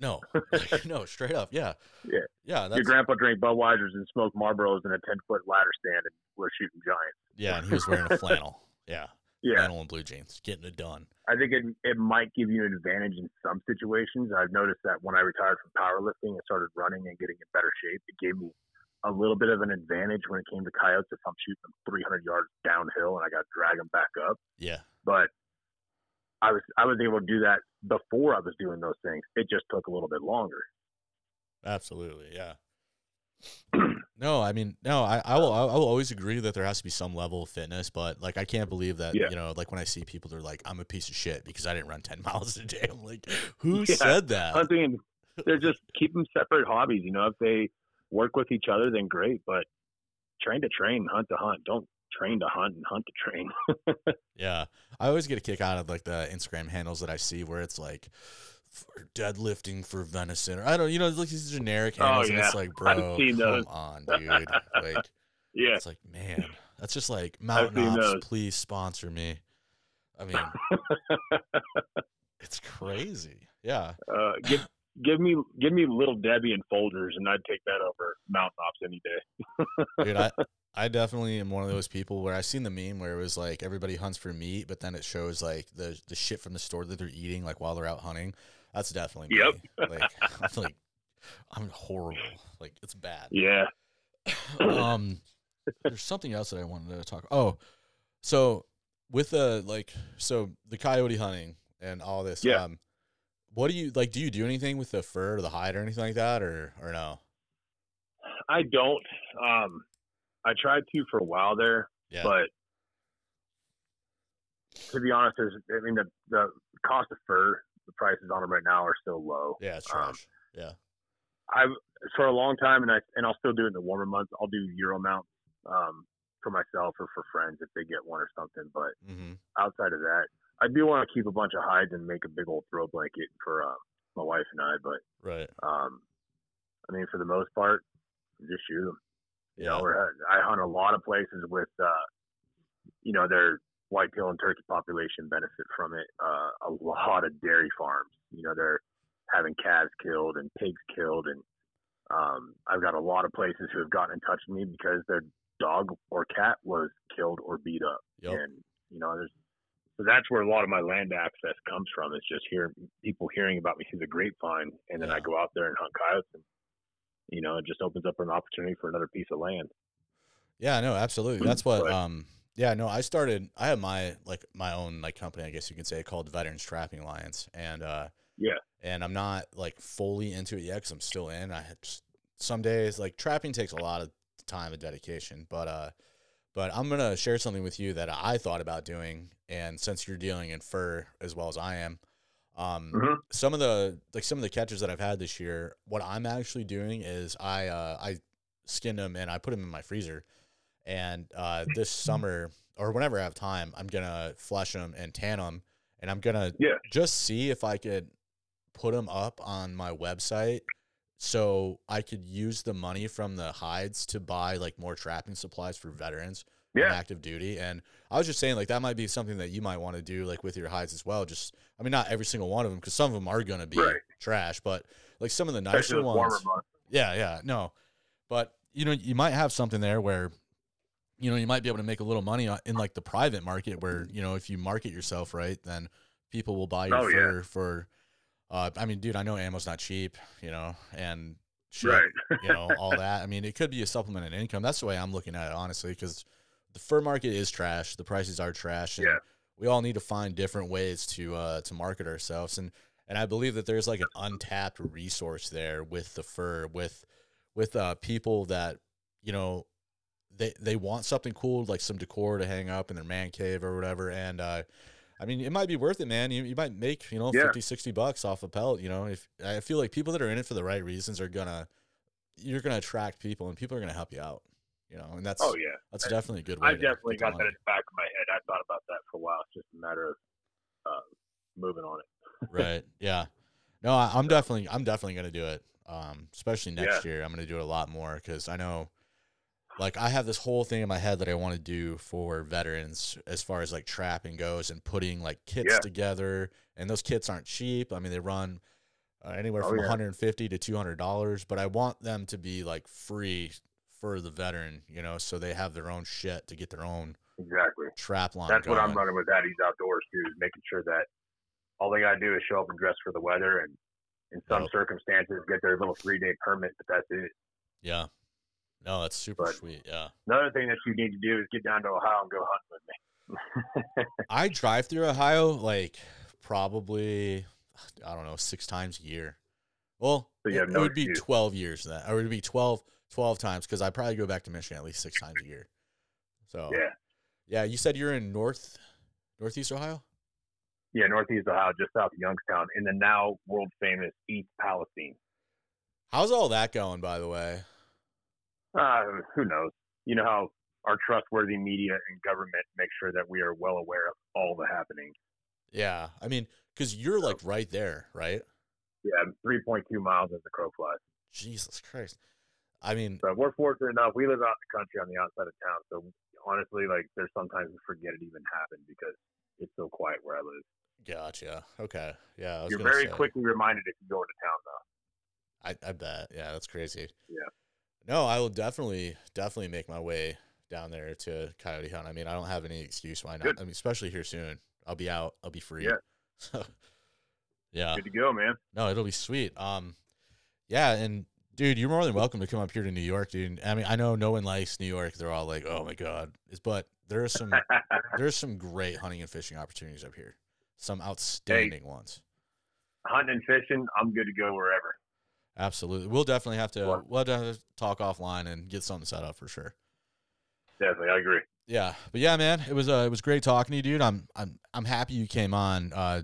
No no straight up yeah Yeah. yeah that's Your grandpa drank Budweisers and smoked Marlboros in a 10 foot ladder stand and was shooting giants. yeah and he was wearing a flannel yeah Yeah. flannel and blue jeans getting it done I think it, it might give you an advantage in some situations. I've noticed that when I retired from powerlifting and started running and getting in better shape, it gave me a little bit of an advantage when it came to coyotes if I'm shooting them 300 yards downhill and I got to drag them back up. yeah But I was I was able to do that before I was doing those things. It just took a little bit longer. Absolutely, yeah. no, I mean, no, I, I will, I will always agree that there has to be some level of fitness, but like, I can't believe that, Yeah. you know, like when I see people, they're like, I'm a piece of shit because I didn't run 10 miles a day. I'm like, who Yeah, said that? Hunting they're just keep them separate hobbies. You know, if they work with each other, then great. But train to train, hunt to hunt. Don't train to hunt and hunt to train. Yeah. I always get a kick out of like the Instagram handles that I see where it's like, for deadlifting for venison, or I don't, you know, like these generic Oh, handles, and it's like, bro, seen those. come on, dude. Like, yeah, it's like, man, that's just like Mountain Ops, those. please sponsor me. I mean, it's crazy. Yeah. uh, give me give me little Debbie and Folgers, and I'd take that over mountain ops any day. Dude, I, I definitely am one of those people where I've seen the meme where it was like everybody hunts for meat, but then it shows like the the shit from the store that they're eating like while they're out hunting. That's definitely me. Yep. Like I'm like I'm horrible. Like it's bad. Yeah, um there's something else that I wanted to talk. Oh, so with the like so the coyote hunting and all this, Yeah. um what do you like do you do anything with the fur or the hide or anything like that or or no? I don't. Um, I tried to for a while there, Yeah. but to be honest, there's, I mean the the cost of fur the prices on them right now are still low. Yeah, it's Um, trash. yeah. I've for a long time, and I and I'll still do it in the warmer months. I'll do Euro mounts um, for myself or for friends if they get one or something. But Mm-hmm. outside of that, I do want to keep a bunch of hides and make a big old throw blanket for uh, my wife and I. But Right. um, I mean, for the most part, just shoot them. You Yeah. know, I hunt a lot of places with, uh, you know, their whitetail and turkey population benefit from it. Uh, a lot of dairy farms, you know, they're having calves killed and pigs killed, and um, I've got a lot of places who have gotten in touch with me because their dog or cat was killed or beat up, Yep. and you know, there's. So that's where a lot of my land access comes from. Is just hearing people hearing about me through the grapevine, and then I go out there and hunt coyotes, and you know, it just opens up an opportunity for another piece of land. Yeah, no, absolutely. That's what But- um yeah, no, I started I have my like my own like company, I guess you could say, called Veterans Trapping Alliance. And uh Yeah. and I'm not like fully into it yet cuz I'm still in. I had just, some days like trapping takes a lot of time and dedication, but uh but I'm going to share something with you that I thought about doing and since you're dealing in fur as well as I am, um Mhm. some of the like some of the catches that I've had this year, what I'm actually doing is I uh I skinned them and I put them in my freezer. And uh, this summer or whenever I have time, I'm gonna flesh them and tan them, and I'm gonna Yeah. just see if I could put them up on my website so I could use the money from the hides to buy like more trapping supplies for veterans Yeah. active duty. And I was just saying like that might be something that you might want to do like with your hides as well. Just I mean not every single one of them because some of them are gonna be Right. trash, but like some of the nicer ones. Yeah, yeah, no, but you know, you might have something there where, you know, you might be able to make a little money uh, in like the private market, where you know, if you market yourself right, then people will buy your Oh, yeah. for. Uh, I mean, dude, I know ammo's not cheap, you know, and shit, Right. you know, all that. I mean, it could be a supplement in income. That's the way I'm looking at it, honestly, because the fur market is trash. The prices are trash, and Yeah. we all need to find different ways to uh, to market ourselves. And and I believe that there's like an untapped resource there with the fur, with with uh, people that you know they they want something cool, like some decor to hang up in their man cave or whatever. And uh, I mean, it might be worth it, man. You, you might make you know Yeah. 50, 60 bucks off a pellet. You know, if I feel like people that are in it for the right reasons are gonna you're gonna attract people, and people are gonna help you out. You know, and that's Oh yeah. that's I- definitely a good way. I definitely got that in the back of my head. I thought about that for a while. It's just a matter of uh, moving on it. right yeah no I, i'm definitely i'm definitely gonna do it um especially next Yeah. year i'm gonna do it a lot more because i know like i have this whole thing in my head that i want to do for veterans as far as like trapping goes and putting like kits Yeah. together and those kits aren't cheap i mean they run uh, anywhere Oh, from yeah. 150 to 200 dollars but i want them to be like free for the veteran you know so they have their own shit to get their own Exactly. trap line That's what I'm running with At Ease Outdoors too, is making sure that all they gotta do is show up and dress for the weather and in some Yep. circumstances get their little three day permit, but that's it. yeah no that's super But- sweet yeah Another thing that you need to do is get down to Ohio and go hunt with me. I drive through Ohio like probably I don't know six times a year. Well, So it, have it no would be twelve years then, or it would be 12, 12 times because I probably go back to Michigan at least six times a year. So Yeah. yeah. You said you're in North Northeast Ohio. Yeah, northeast Ohio, just south of Youngstown, in the now world famous East Palestine. How's all that going, by the way? Uh, who knows? You know how our trustworthy media and government make sure that we are well aware of all the happenings. Yeah, I mean, because you're like right there, right? Yeah, 3.2 miles as the crow flies. Jesus Christ. I mean, So we're fortunate enough. We live out in the country on the outside of town. So honestly, like there's sometimes we forget it even happened because it's so quiet where I live. gotcha. Okay, yeah. You're very say. quickly reminded if you go into town, though. I, I bet. Yeah, that's crazy. Yeah. No, I will definitely definitely make my way down there to coyote hunt. I mean, I don't have any excuse why not. Good. I mean, especially here soon. I'll be out. I'll be free. Yeah. So, yeah. Good to go, man. No, it'll be sweet. Um, yeah, and dude, you're more than welcome to come up here to New York, dude. I mean, I know no one likes New York. They're all like, "Oh my god," but there are some there's some great hunting and fishing opportunities up here. Some outstanding ones. Hunting and fishing, I'm good to go wherever. Absolutely. We'll definitely have to Well- have to talk offline and get something set up for sure. Definitely, I agree. Yeah, but yeah, man, it was uh, it was great talking to you, dude. I'm I'm I'm happy you came on. Uh,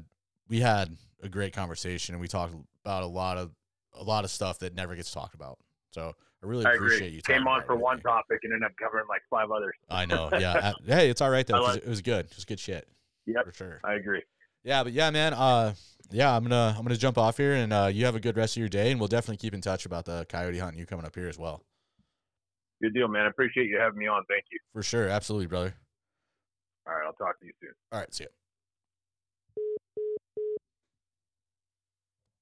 we had a great conversation, and we talked about a lot of a lot of stuff that never gets talked about. So I really I appreciate agree. you. Came on for one topic and ended up covering like five others. I know. Yeah. Hey, it's all right though. Like- it was good. It was good shit. Yep. For sure. I agree. Yeah, but yeah, man. Uh, yeah, I'm gonna I'm gonna jump off here, and uh, you have a good rest of your day, and we'll definitely keep in touch about the coyote hunt and you coming up here as well. Good deal, man. I appreciate you having me on. Thank you. For sure. Absolutely, brother. All right, I'll talk to you soon. All right. See ya.